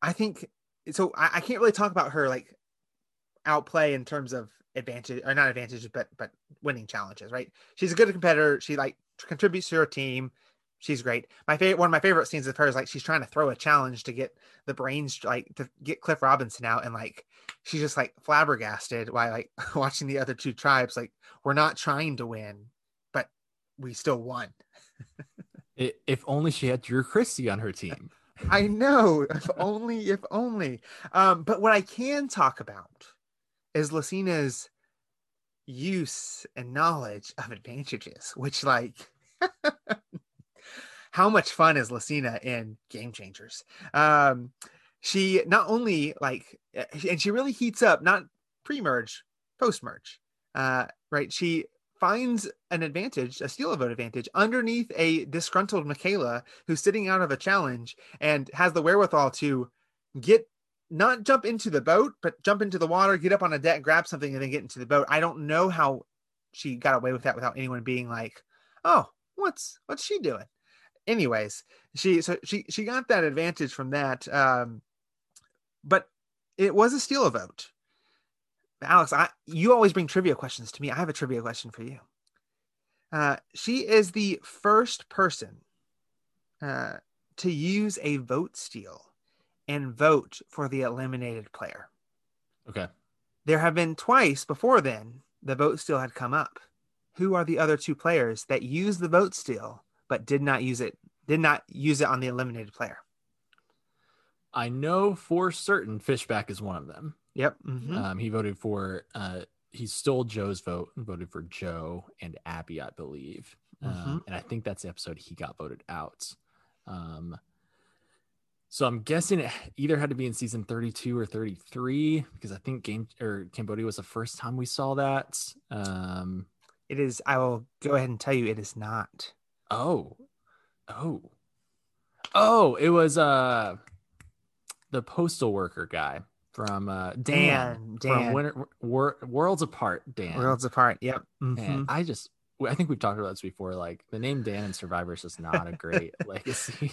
I think so I, I can't really talk about her like outplay in terms of advantage or not advantage but but winning challenges right she's a good competitor she like contributes to her team she's great my favorite one of my favorite scenes of her is like she's trying to throw a challenge to get the brains like to get cliff robinson out and like she's just like flabbergasted while like *laughs* watching the other two tribes like we're not trying to win but we still won If only she had Drew Christie on her team. *laughs* I know. If only, if only. Um, but what I can talk about is Lacina's use and knowledge of advantages, which like *laughs* how much fun is Lacina in Game Changers? Um, she not only like uh, and she really heats up, not pre-merge, post-merge. Uh, right. She finds an advantage, a steal a vote advantage, underneath a disgruntled Michaela who's sitting out of a challenge and has the wherewithal to get not jump into the boat, but jump into the water, get up on a deck, grab something, and then get into the boat. I don't know how she got away with that without anyone being like, "Oh, what's what's she doing?" Anyways, she so she she got that advantage from that, um, but it was a steal a vote. Alex, I you always bring trivia questions to me. I have a trivia question for you. Uh, she is the first person uh, to use a vote steal and vote for the eliminated player. Okay. There have been twice before then the vote steal had come up. Who are the other two players that used the vote steal but did not use it? Did not use it on the eliminated player. I know for certain Fishbach is one of them. Yep. mhm. Um, he voted for, uh, he stole Joe's vote and voted for Joe and Abby, I believe. Um, and I think that's the episode he got voted out. Um, so I'm guessing it either had to be in season 32 or 33 because I think game or Cambodia was the first time we saw that. Um, It is. I will go ahead and tell you, it is not. oh, oh, oh, it was uh the postal worker guy from uh Dan, Dan. Dan. from Winter, Wor- Worlds Apart. Dan, Worlds apart. Yep. and mhm. I just I think we've talked about this before. Like the name Dan in Survivor is just not a great *laughs* legacy.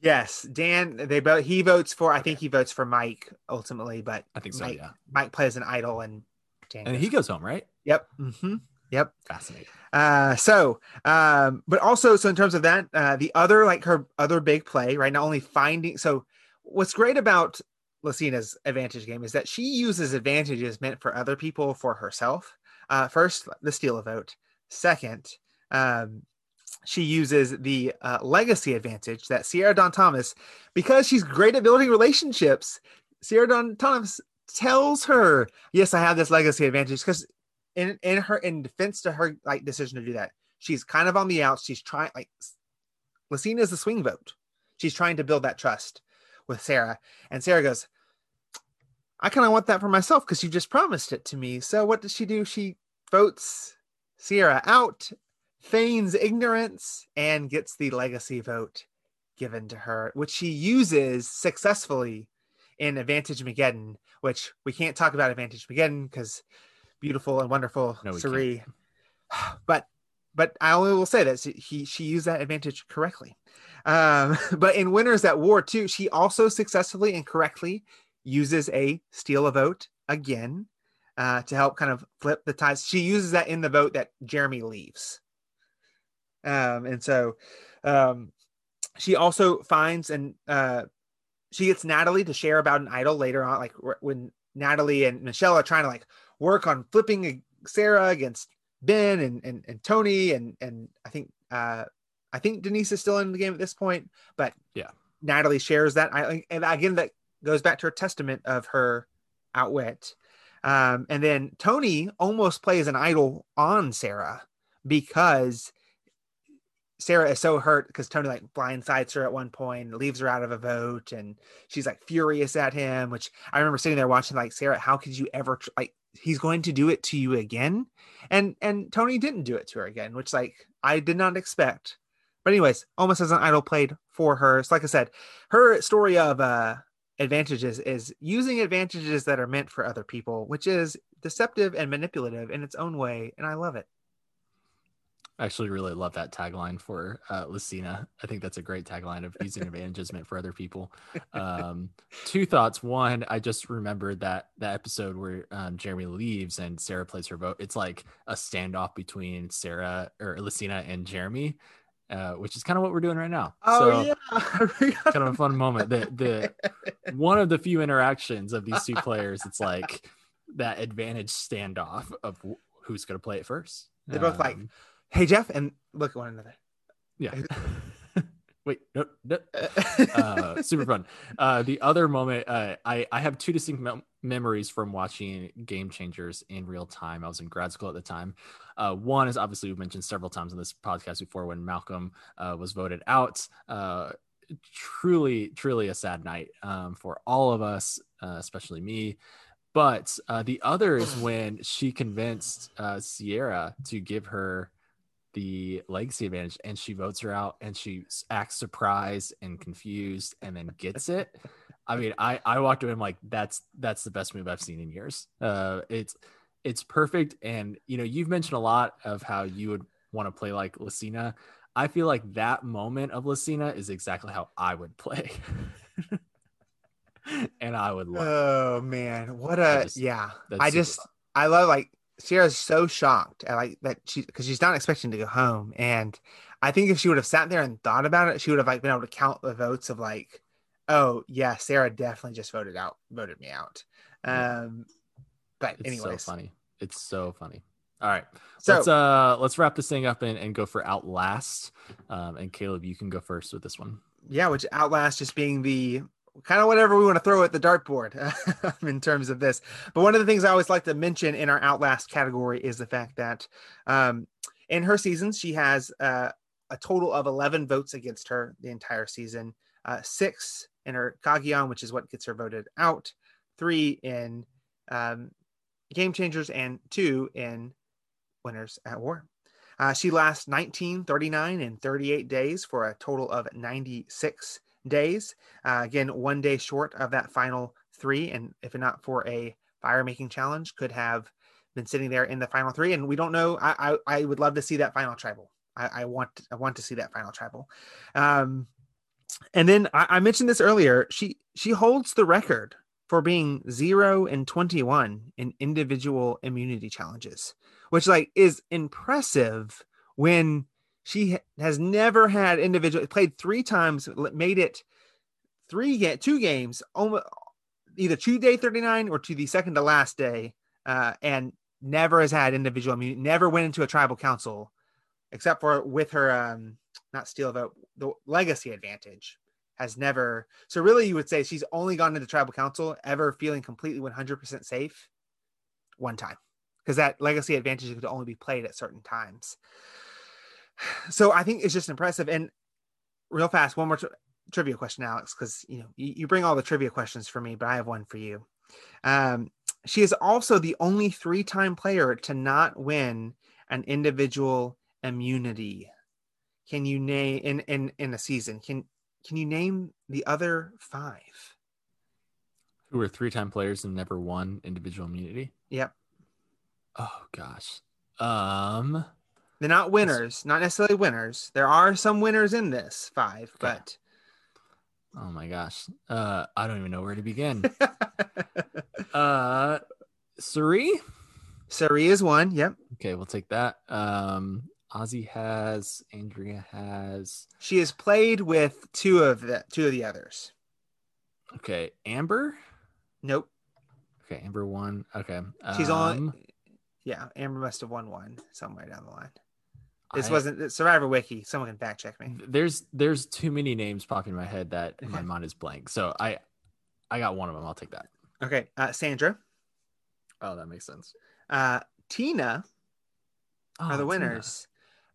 Yes, Dan. They both. He votes for. I think he votes for Mike ultimately, but I think so. Mike, yeah, Mike plays an idol, and Dan. and goes- he goes home, right? Yep. hmm Yep. Fascinating. Uh, so, um, but also, so in terms of that, uh, the other like her other big play, right? Not only finding. So, what's great about Lacina's advantage game is that she uses advantages meant for other people for herself. Uh, first, the steal a vote. Second, um, she uses the uh, legacy advantage that Sierra Dawn Thomas, because she's great at building relationships. Sierra Dawn Thomas tells her, "Yes, I have this legacy advantage." Because in in her in defense to her like decision to do that, she's kind of on the outs. She's trying like Lacina is the swing vote. She's trying to build that trust with Sarah, and Sarah goes, "I kind of want that for myself because you just promised it to me." So what does she do? She votes Sierra out, feigns ignorance, and gets the legacy vote given to her, which she uses successfully in Advantage Mageddon, which we can't talk about Advantage Mageddon because beautiful and wonderful No, Cirie. *sighs* But but I only will say that he she used that advantage correctly. Um, *laughs* but in Winners at War too, she also successfully and correctly uses a steal a vote again uh, to help kind of flip the ties. She uses that in the vote that Jeremy leaves. Um, and so um, she also finds and uh, she gets Natalie to share about an idol later on, like when Natalie and Michelle are trying to like work on flipping Sarah against Ben and and, and Tony and and I think uh, I think Denise is still in the game at this point, but yeah, Natalie shares that. I and again that goes back to her testament of her outwit. Um, and then Tony almost plays an idol on Sarah because Sarah is so hurt because Tony like blindsides her at one point, leaves her out of a vote, and she's like furious at him. Which I remember sitting there watching, like Sarah, how could you ever like? He's going to do it to you again, and and Tony didn't do it to her again, which like I did not expect. But anyways, almost as an idol played for her. So like I said, her story of uh advantages is using advantages that are meant for other people, which is deceptive and manipulative in its own way, and I love it. I actually really love that tagline for uh, Lacina. I think that's a great tagline of using *laughs* advantages meant for other people. Um, two thoughts. One, I just remembered that that episode where um, Jeremy leaves and Sarah plays her vote. It's like a standoff between Sarah or Lacina and Jeremy, uh, which is kind of what we're doing right now. Oh so, yeah, *laughs* kind of a fun moment. The *laughs* the one of the few interactions of these two players. It's like that advantage standoff of who's going to play it first. They're both um, like hey Jeff, and look at one another. Yeah. *laughs* Wait, no, no. *laughs* Uh, super fun. Uh, the other moment, uh, I I have two distinct mem- memories from watching Game Changers in real time. I was in grad school at the time. Uh, one is obviously we've mentioned several times in this podcast before when Malcolm uh, was voted out. Uh, truly, truly a sad night um, for all of us, especially me. But the other is when she convinced Sierra to give her the legacy advantage and she votes her out and she acts surprised and confused and then gets it i mean i i walked away and like that's that's the best move i've seen in years uh it's it's perfect and you know you've mentioned a lot of how you would want to play like Lacina. I feel like that moment of Lacina is exactly how I would play. *laughs* and I would love Oh man, what a just, yeah. I just. I love like Sierra's so shocked at like that she because she's not expecting to go home. And I think if she would have sat there and thought about it, she would have like been able to count the votes of like, oh yeah, Sarah definitely just voted out, voted me out. Um, but anyway. it's anyways, so funny. It's so funny. All right, so let's uh let's wrap this thing up and, and go for Outlast. Um, and Caleb, you can go first with this one. Yeah, which Outlast just being the kind of whatever we want to throw at the dartboard *laughs* in terms of this. But one of the things I always like to mention in our Outlast category is the fact that um, in her seasons, she has uh, a total of 11 votes against her the entire season, uh, six in her Cagayan, which is what gets her voted out, three in um, Game Changers, and two in Winners at War. Uh, she lasts 19, 39, and 38 days for a total of 96 days. Uh, again, one day short of that final three. And if not for a fire making challenge, could have been sitting there in the final three. And we don't know. I I, I would love to see that final tribal. I, I, want I want to see that final tribal. Um, and then I, I mentioned this earlier. She she holds the record for being zero and 21 in individual immunity challenges, which like is impressive when she has never had individual played three times, made it three two games, either to day 39 or to the second to last day, uh, and never has had individual immunity, never went into a tribal council, except for with her um not steal vote, the legacy advantage has never so really you would say she's only gone into tribal council ever feeling completely 100% safe one time because that legacy advantage could only be played at certain times so I think it's just impressive. And real fast, one more tri- trivia question, Alex, because you know you, you, bring all the trivia questions for me, but I have one for you. Um, she is also the only three-time player to not win an individual immunity. Can you name in in in a season? Can can you name the other five? Who were three-time players and never won individual immunity? Yep. Oh gosh. Um They're not winners, not necessarily winners. There are some winners in this five, Okay. but Oh my gosh. Uh, I don't even know where to begin. *laughs* uh, Cirie. Cirie is one. Yep. Okay, we'll take that. Um, Ozzy has. Andrea has. She has played with two of the two of the others. Okay, Amber. Nope. Okay, Amber one. Okay, She's um, on. Yeah, Amber must have won one somewhere down the line. This I- wasn't Survivor Wiki. Someone can fact check me. There's there's too many names popping in my head that *laughs* my mind is blank. So I I got one of them. I'll take that. Okay, uh, Sandra, Oh, that makes sense. uh, Tina Oh, are the Tina. winners.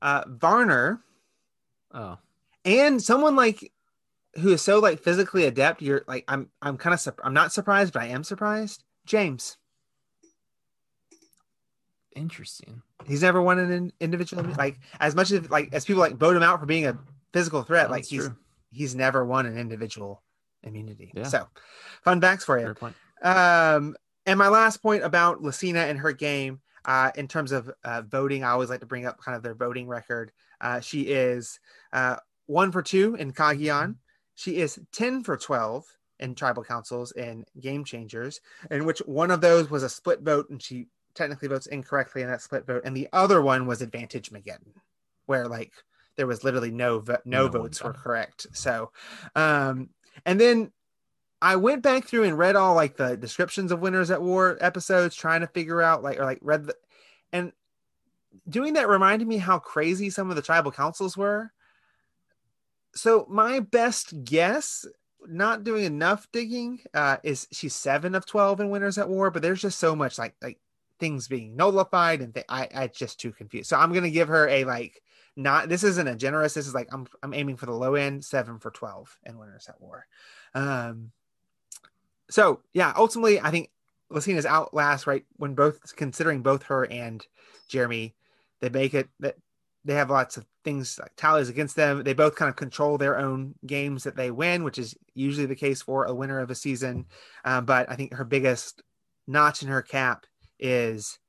Uh, Varner Oh, and someone like who is so like physically adept. You're like I'm. I'm kind of. Sur- I'm not surprised, but I am surprised. James. Interesting. He's never won an individual like as much as like as people like vote him out for being a physical threat. Oh, like that's he's true. he's never won an individual immunity. Yeah. So, fun facts for you. Um, and my last point about Lacina and her game, uh, in terms of uh, voting, I always like to bring up kind of their voting record. Uh, she is uh, one for two in Cagayan. She is 10 for 12 in tribal councils and game changers, in which one of those was a split vote and she technically votes incorrectly in that split vote. And the other one was advantage Mageddon, where like there was literally no, vo- no No votes were correct. So, um, and then I went back through and read all like the descriptions of Winners at War episodes, trying to figure out like or like read the and doing that reminded me how crazy some of the tribal councils were. So my best guess, not doing enough digging, uh, is she's seven of twelve in Winners at War, but there's just so much like like things being nullified and th- I I just too confused. So I'm gonna give her a like not this isn't a generous. This is like I'm I'm aiming for the low end, seven for twelve in Winners at War. Um, so yeah, ultimately, I think Lacina's outlast right when both considering both her and Jeremy, they make it that they have lots of things like tallies against them. They both kind of control their own games that they win, which is usually the case for a winner of a season. Um, but I think her biggest notch in her cap is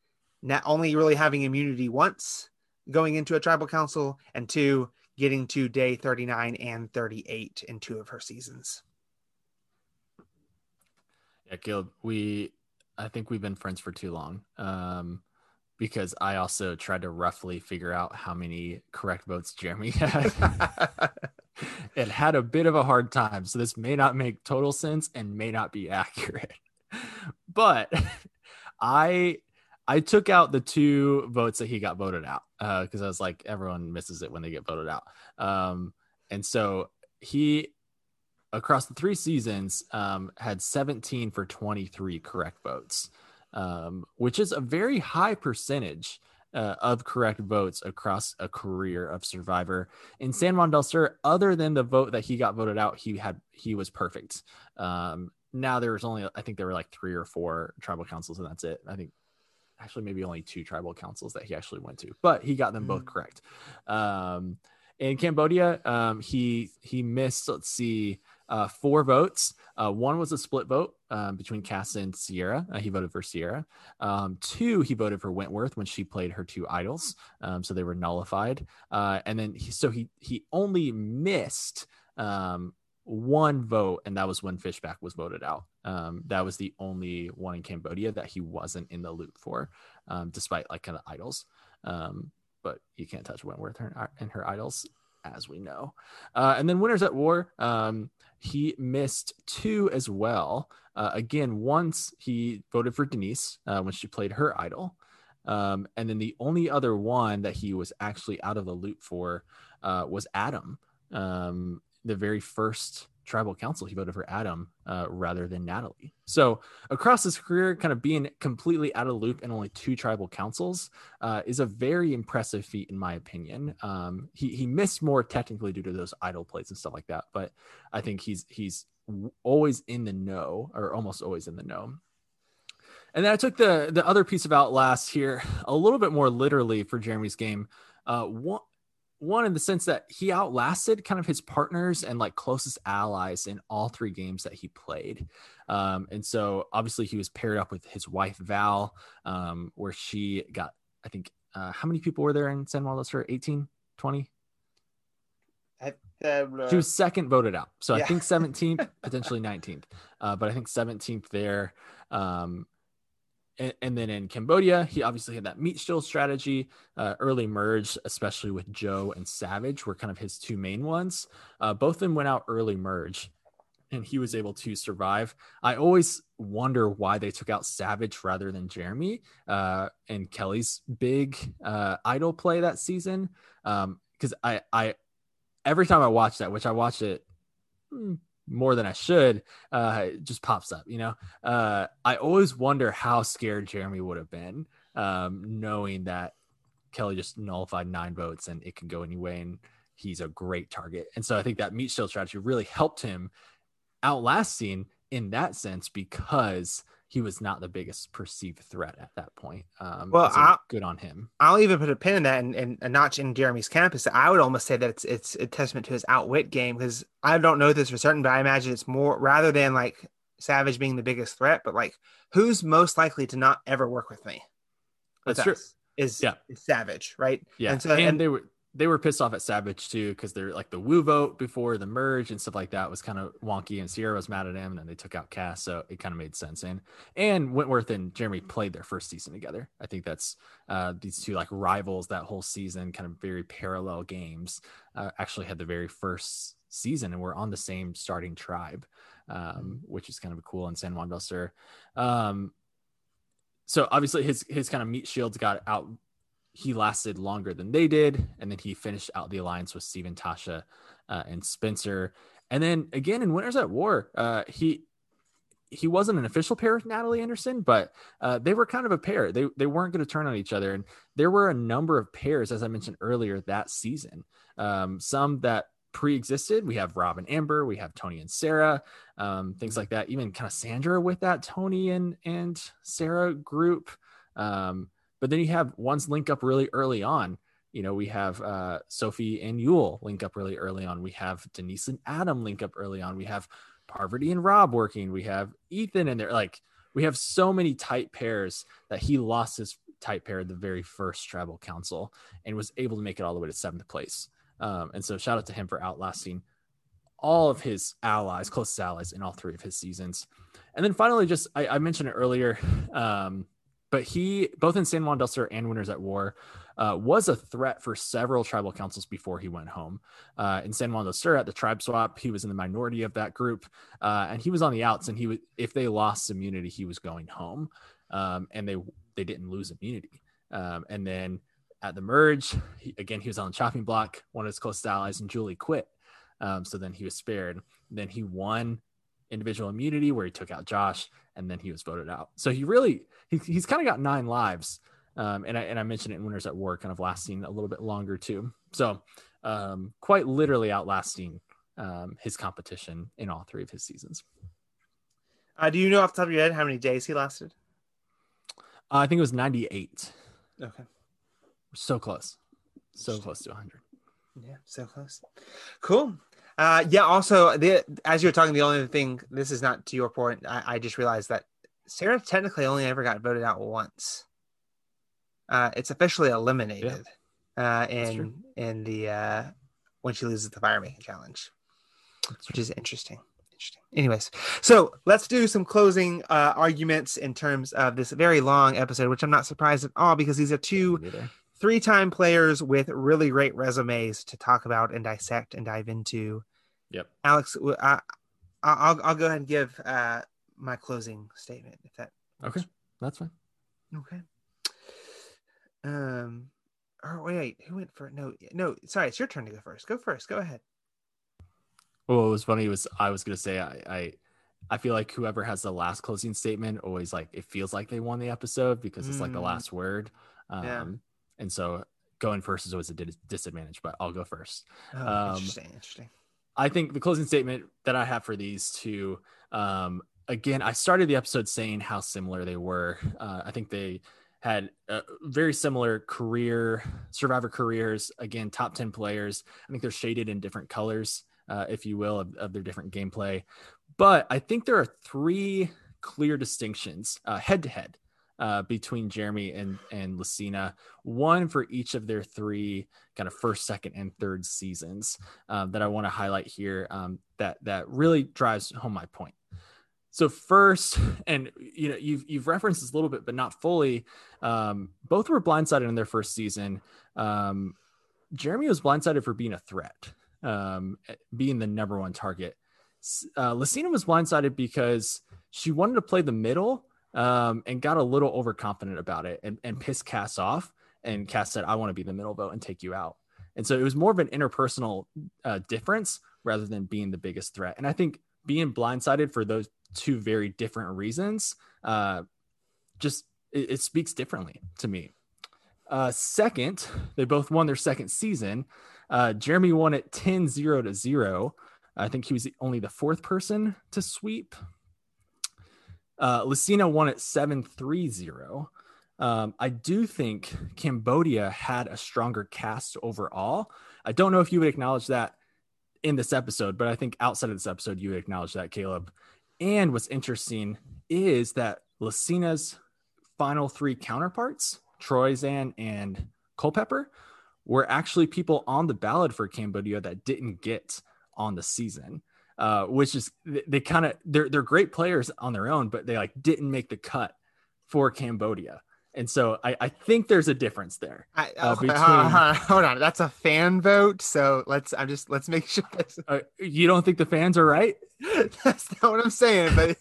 not only really having immunity once going into a tribal council, and two getting to day 39 and 38 in two of her seasons. Yeah, Guild, we I think we've been friends for too long. Um because I also tried to roughly figure out how many correct votes Jeremy had. *laughs* it had a bit of a hard time. So this may not make total sense and may not be accurate. But I I took out the two votes that he got voted out because I was like, everyone misses it when they get voted out. Um, and so he across the three seasons um, had 17 for 23 correct votes, um, which is a very high percentage uh, of correct votes across a career of Survivor. In San Juan del Sur, other than the vote that he got voted out, he had he was perfect. Um, now there was only I think there were like three or four tribal councils, and that's it. I think actually maybe only two tribal councils that he actually went to, but he got them both Mhm. correct. Um, in Cambodia, um, he he missed let's see uh, four votes. Uh, one was a split vote um, between Kass and Sierra. Uh, he voted for Sierra. Um, two, he voted for Wentworth when she played her two idols, um, so they were nullified. Uh, and then he, so he he only missed um, one vote, and that was when Fishbach was voted out. Um, that was the only one in Cambodia that he wasn't in the loop for, um, despite like kind of idols. Um, but you can't touch Wentworth and her, idols, as we know. Uh, and then Winners at War, um, he missed two as well. Uh, again, once he voted for Denise uh, when she played her idol. Um, and then the only other one that he was actually out of the loop for uh, was Adam. Um, the very first tribal council, he voted for Adam uh, rather than Natalie. So across his career, kind of being completely out of loop in only two tribal councils uh, is a very impressive feat, in my opinion. Um, he he missed more technically due to those idol plays and stuff like that, but I think he's he's always in the know, or almost always in the know. And then I took the the other piece of Outlast here a little bit more literally for Jeremy's game. Uh, one one in the sense that he outlasted kind of his partners and like closest allies in all three games that he played. Um, and so obviously he was paired up with his wife Val, um, where she got I think uh, how many people were there in San Juan Sur? 18, 20? Uh, She was second voted out. So Yeah. I think 17th, *laughs* potentially 19th. Uh, but I think 17th there. Um, and, then in Cambodia, he obviously had that meat shield strategy. Uh, early merge, especially with Joe and Savage, were kind of his two main ones. Uh, both of them went out early merge, and he was able to survive. I always wonder why they took out Savage rather than Jeremy uh, and Kelley's big uh, idol play that season. Because I, I, every time I watch that, which I watch it mm, more than I should, uh, just pops up. You know, uh, I always wonder how scared Jeremy would have been, um, knowing that Kelley just nullified nine votes and it can go any way, and he's a great target. And so I think that meat shield strategy really helped him outlasting in that sense because he was not the biggest perceived threat at that point. Um, Well, so good on him. I'll even put a pin in that and, and a notch in Jeremy's campus. I would almost say that it's it's a testament to his outwit game because I don't know this for certain, but I imagine it's more rather than like Savage being the biggest threat, but like who's most likely to not ever work with me? With That's true. Is Yeah. is Savage, right? Yeah, And and, and- they were they were pissed off at Savage too because they're like the woo vote before the merge and stuff like that was kind of wonky, and Sierra was mad at him, and then they took out Kass, so it kind of made sense. And and Wentworth and Jeremy played their first season together. I think that's uh, these two like rivals that whole season, kind of very parallel games. Uh, actually had the very first season and were on the same starting tribe, um, which is kind of cool in San Juan del Sur. Um, so obviously his his kind of meat shields got out he lasted longer than they did and then he finished out the alliance with Stephen Tasha uh, and Spencer. And then again in Winners at War uh, he he wasn't an official pair with Natalie Anderson but uh, they were kind of a pair. They they weren't going to turn on each other and there were a number of pairs as I mentioned earlier that season. Um, some that pre-existed. We have Rob and Amber we have Tony and Sarah um, things like that. Even kind of Sandra with that Tony and and Sarah group. Um, but then you have ones link up really early on. You know, we have uh, Sophie and Yul link up really early on. We have Denise and Adam link up early on. We have Parvati and Rob working. We have Ethan and they're Like we have so many tight pairs that he lost his tight pair the very first tribal council and was able to make it all the way to seventh place. Um, and so shout out to him for outlasting all of his allies, closest allies in all three of his seasons. And then finally, just I, I mentioned it earlier. *sighs* Um, but he both in San Juan del Sur and Winners at War uh, was a threat for several tribal councils before he went home. Uh, in San Juan del Sur at the tribe swap, he was in the minority of that group, uh, and he was on the outs. And he was if they lost immunity, he was going home, um, and they they didn't lose immunity. Um, and then at the merge, he, again he was on the chopping block. One of his closest allies and Julie quit, um, so then he was spared. Then he won individual immunity where he took out Josh and then he was voted out. So he really he, he's kind of got nine lives. Um, and I and I mentioned it in Winners at War, kind of lasting a little bit longer too. So um, quite literally outlasting um, his competition in all three of his seasons. Uh, do you know off the top of your head how many days he lasted? Uh, I think it was 98. Okay. So close. So close to 100. Yeah, so close. Cool. Uh, yeah. Also, the as you were talking, the only thing. This is not to your point. I, I just realized that Sarah technically only ever got voted out once. Uh, it's officially eliminated. Uh, in in the uh, when she loses the fire making challenge, which is interesting. Interesting. Anyways, so let's do some closing uh, arguments in terms of this very long episode, which I'm not surprised at all because these are two. Three time players with really great resumes to talk about and dissect and dive into. Yep. Alex, I, I'll, I'll go ahead and give uh, my closing statement if that. Okay. That's fine. Okay. Um, or wait, who went for no? No, sorry, it's your turn to go first. Go first. Go ahead. Well, what was funny was I was gonna say I, I I feel like whoever has the last closing statement always like it feels like they won the episode because it's like the Mm. last word. Um Yeah. And so going first is always a disadvantage, but I'll go first. Oh, Um, interesting. Interesting. I think the closing statement that I have for these two, um, again, I started the episode saying how similar they were. Uh, I think they had uh, very similar career, survivor careers. Again, top 10 players. I think they're shaded in different colors, uh, if you will, of, of their different gameplay. But I think there are three clear distinctions head to head uh, between Jeremy and and Lacina, one for each of their three kind of first, second, and third seasons um, that I want to highlight here. Um, that that really drives home my point. So first, and you know you've you've referenced this a little bit, but not fully. Um, both were blindsided in their first season. Um, Jeremy was blindsided for being a threat, um, being the number one target. Uh, Lacina was blindsided because she wanted to play the middle um, and got a little overconfident about it and, and pissed Kass off. And Kass said, I want to be the middle vote and take you out. And so it was more of an interpersonal uh, difference rather than being the biggest threat. And I think being blindsided for those two very different reasons uh, just it, it, speaks differently to me. Uh, second, they both won their second season. Uh, Jeremy won it 10 0 to 0. I think he was only the fourth person to sweep. Uh, Lacina won at 7 3 0. Um, I do think Cambodia had a stronger cast overall. I don't know if you would acknowledge that in this episode, but I think outside of this episode, you would acknowledge that, Caleb. And what's interesting is that Lacina's final three counterparts, Troyzan and Culpepper, were actually people on the ballot for Cambodia that didn't get on the season uh, which is they, they kind of they're they're great players on their own, but they like didn't make the cut for Cambodia. And so I, I think there's a difference there. I, uh, *laughs* between... hold, on, hold on, that's a fan vote. So let's I'm just let's make *laughs* sure. Uh, you don't think the fans are right? *laughs* that's not what I'm saying. But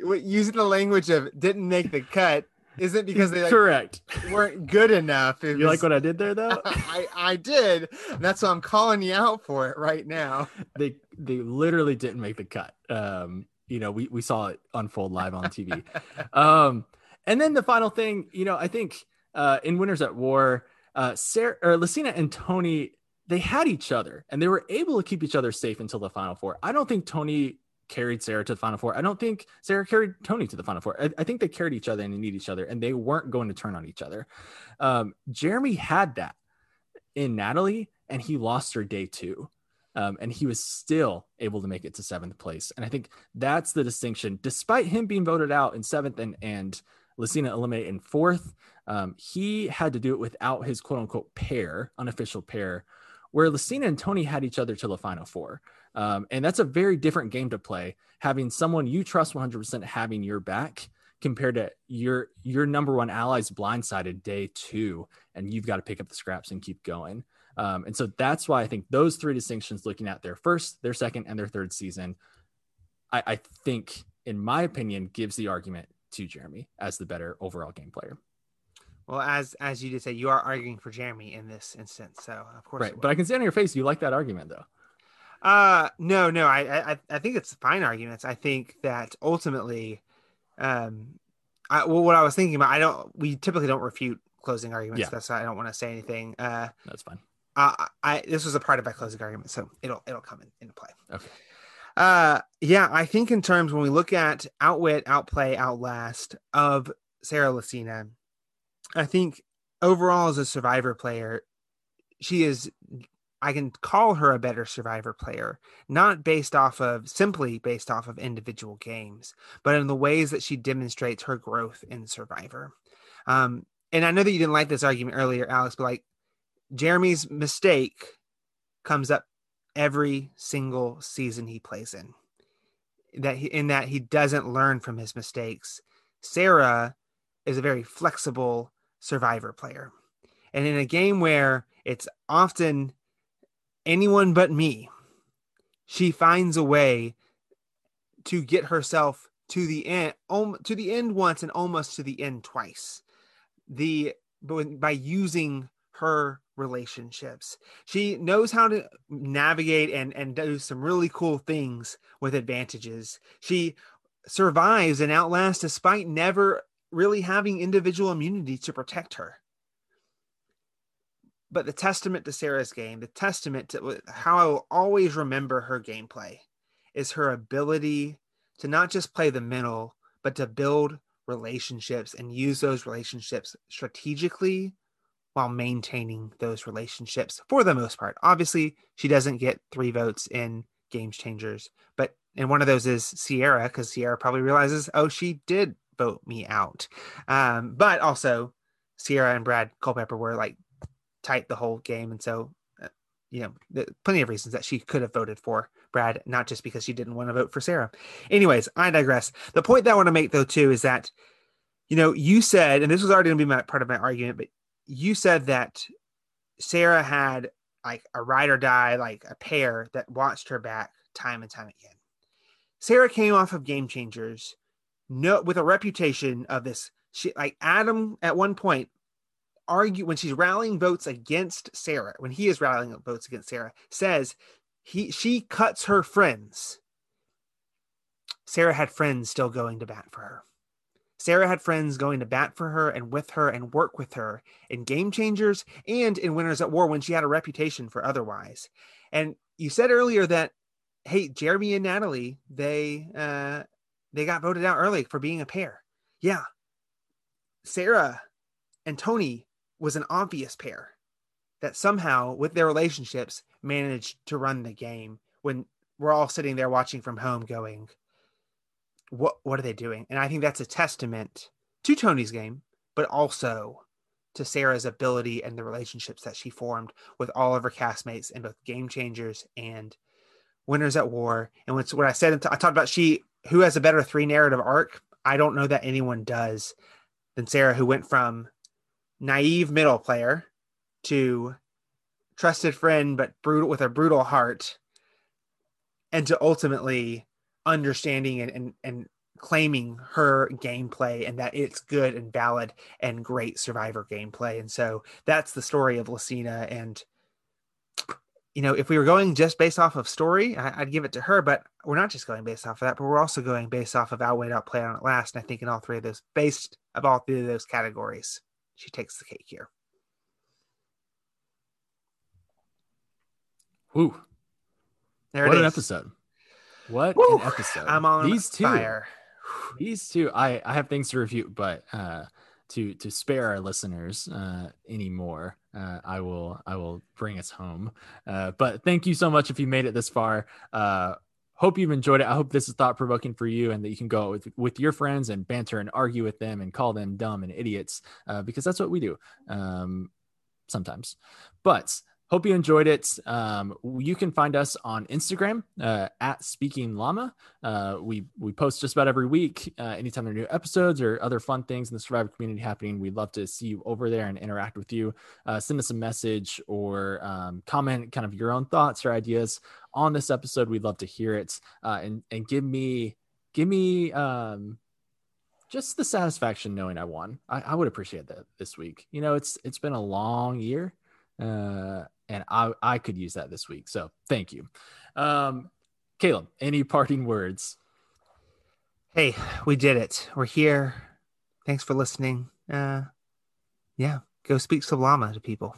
using the language of didn't make the cut isn't because they like, correct weren't good enough. It you was, like what I did there though? *laughs* I, I did. That's why I'm calling you out for it right now. They they literally didn't make the cut. Um, you know, we, we saw it unfold live on TV. *laughs* um, and then the final thing, you know, I think uh, in Winners at War, uh, Sarah or Lacina and Tony, they had each other and they were able to keep each other safe until the final four. I don't think Tony carried Sarah to the final four. I don't think Sarah carried Tony to the final four. I, I think they carried each other and they need each other and they weren't going to turn on each other. Um, Jeremy had that in Natalie and he lost her day two. Um, and he was still able to make it to seventh place. And I think that's the distinction. Despite him being voted out in seventh and and Lacina eliminated in fourth, um, he had to do it without his quote unquote pair, unofficial pair, where Lacina and Tony had each other till the final four. Um, and that's a very different game to play. Having someone you trust 100% having your back compared to your your number one allies blindsided day two, and you've got to pick up the scraps and keep going. Um, and so that's why I think those three distinctions, looking at their first, their second, and their third season, I, I think, in my opinion, gives the argument to Jeremy as the better overall game player. Well, as as you did say, you are arguing for Jeremy in this instance, so of course, right. But I can see on your face you like that argument, though. Uh no, no, I I I think it's fine arguments. I think that ultimately, um, I well, what I was thinking about, I don't. We typically don't refute closing arguments. Yeah. That's why I don't want to say anything. Uh, that's fine. Uh, I this was a part of my closing argument, so it'll it'll come in, into play. Okay. Uh, yeah, I think in terms when we look at outwit, outplay, outlast of Sarah Lacina, I think overall as a survivor player, she is I can call her a better survivor player, not based off of simply based off of individual games, but in the ways that she demonstrates her growth in survivor. Um, and I know that you didn't like this argument earlier, Alex, but like Jeremy's mistake comes up every single season he plays in. That he, in that he doesn't learn from his mistakes. Sarah is a very flexible survivor player. And in a game where it's often anyone but me, she finds a way to get herself to the end to the end once and almost to the end twice. The by using her relationships. She knows how to navigate and and do some really cool things with advantages. She survives and outlasts despite never really having individual immunity to protect her. But the testament to Sarah's game, the testament to how I will always remember her gameplay is her ability to not just play the middle, but to build relationships and use those relationships strategically while maintaining those relationships for the most part. Obviously, she doesn't get three votes in Games Changers, but and one of those is Sierra because Sierra probably realizes, oh, she did vote me out. Um, but also, Sierra and Brad Culpepper were like tight the whole game, and so uh, you know, plenty of reasons that she could have voted for Brad, not just because she didn't want to vote for Sarah. Anyways, I digress. The point that I want to make though too is that you know you said, and this was already going to be my part of my argument, but you said that Sarah had like a ride or die, like a pair that watched her back time and time again. Sarah came off of Game Changers, no, with a reputation of this. She like Adam at one point argue when she's rallying votes against Sarah, when he is rallying votes against Sarah, says he she cuts her friends. Sarah had friends still going to bat for her. Sarah had friends going to bat for her and with her and work with her in Game Changers and in Winners at War when she had a reputation for otherwise. And you said earlier that, hey, Jeremy and Natalie, they uh, they got voted out early for being a pair. Yeah, Sarah and Tony was an obvious pair that somehow, with their relationships, managed to run the game when we're all sitting there watching from home, going, what what are they doing? And I think that's a testament to Tony's game, but also to Sarah's ability and the relationships that she formed with all of her castmates in both Game Changers and Winners at War. And what's what I said, I talked about she who has a better three narrative arc. I don't know that anyone does than Sarah, who went from naive middle player to trusted friend, but brutal with a brutal heart, and to ultimately understanding and, and, and claiming her gameplay and that it's good and valid and great survivor gameplay. And so that's the story of Lacina. And, you know, if we were going just based off of story, I, would give it to her, but we're not just going based off of that, but we're also going based off of outweighed outplay on it last. And I think in all three of those, based of all three of those categories, she takes the cake here. Whew. There what an episode. What Woo, an episode! I'm on these two. Fire. These two, I I have things to review, but uh, to to spare our listeners uh, anymore, uh, I will I will bring us home. Uh, but thank you so much if you made it this far. Uh, hope you've enjoyed it. I hope this is thought provoking for you, and that you can go with with your friends and banter and argue with them and call them dumb and idiots uh, because that's what we do um, sometimes. But hope you enjoyed it. Um, you can find us on Instagram uh, at Speaking Llama. Uh, we we post just about every week. Uh, anytime there are new episodes or other fun things in the Survivor community happening, we'd love to see you over there and interact with you. Uh, send us a message or um, comment kind of your own thoughts or ideas on this episode. We'd love to hear it uh, and and give me give me. Um, just the satisfaction knowing I won. I, I would appreciate that this week. You know, it's it's been a long year. Uh, and I I could use that this week. So thank you, um, Caleb. Any parting words? Hey, we did it. We're here. Thanks for listening. Uh, yeah, go speak some llama to people.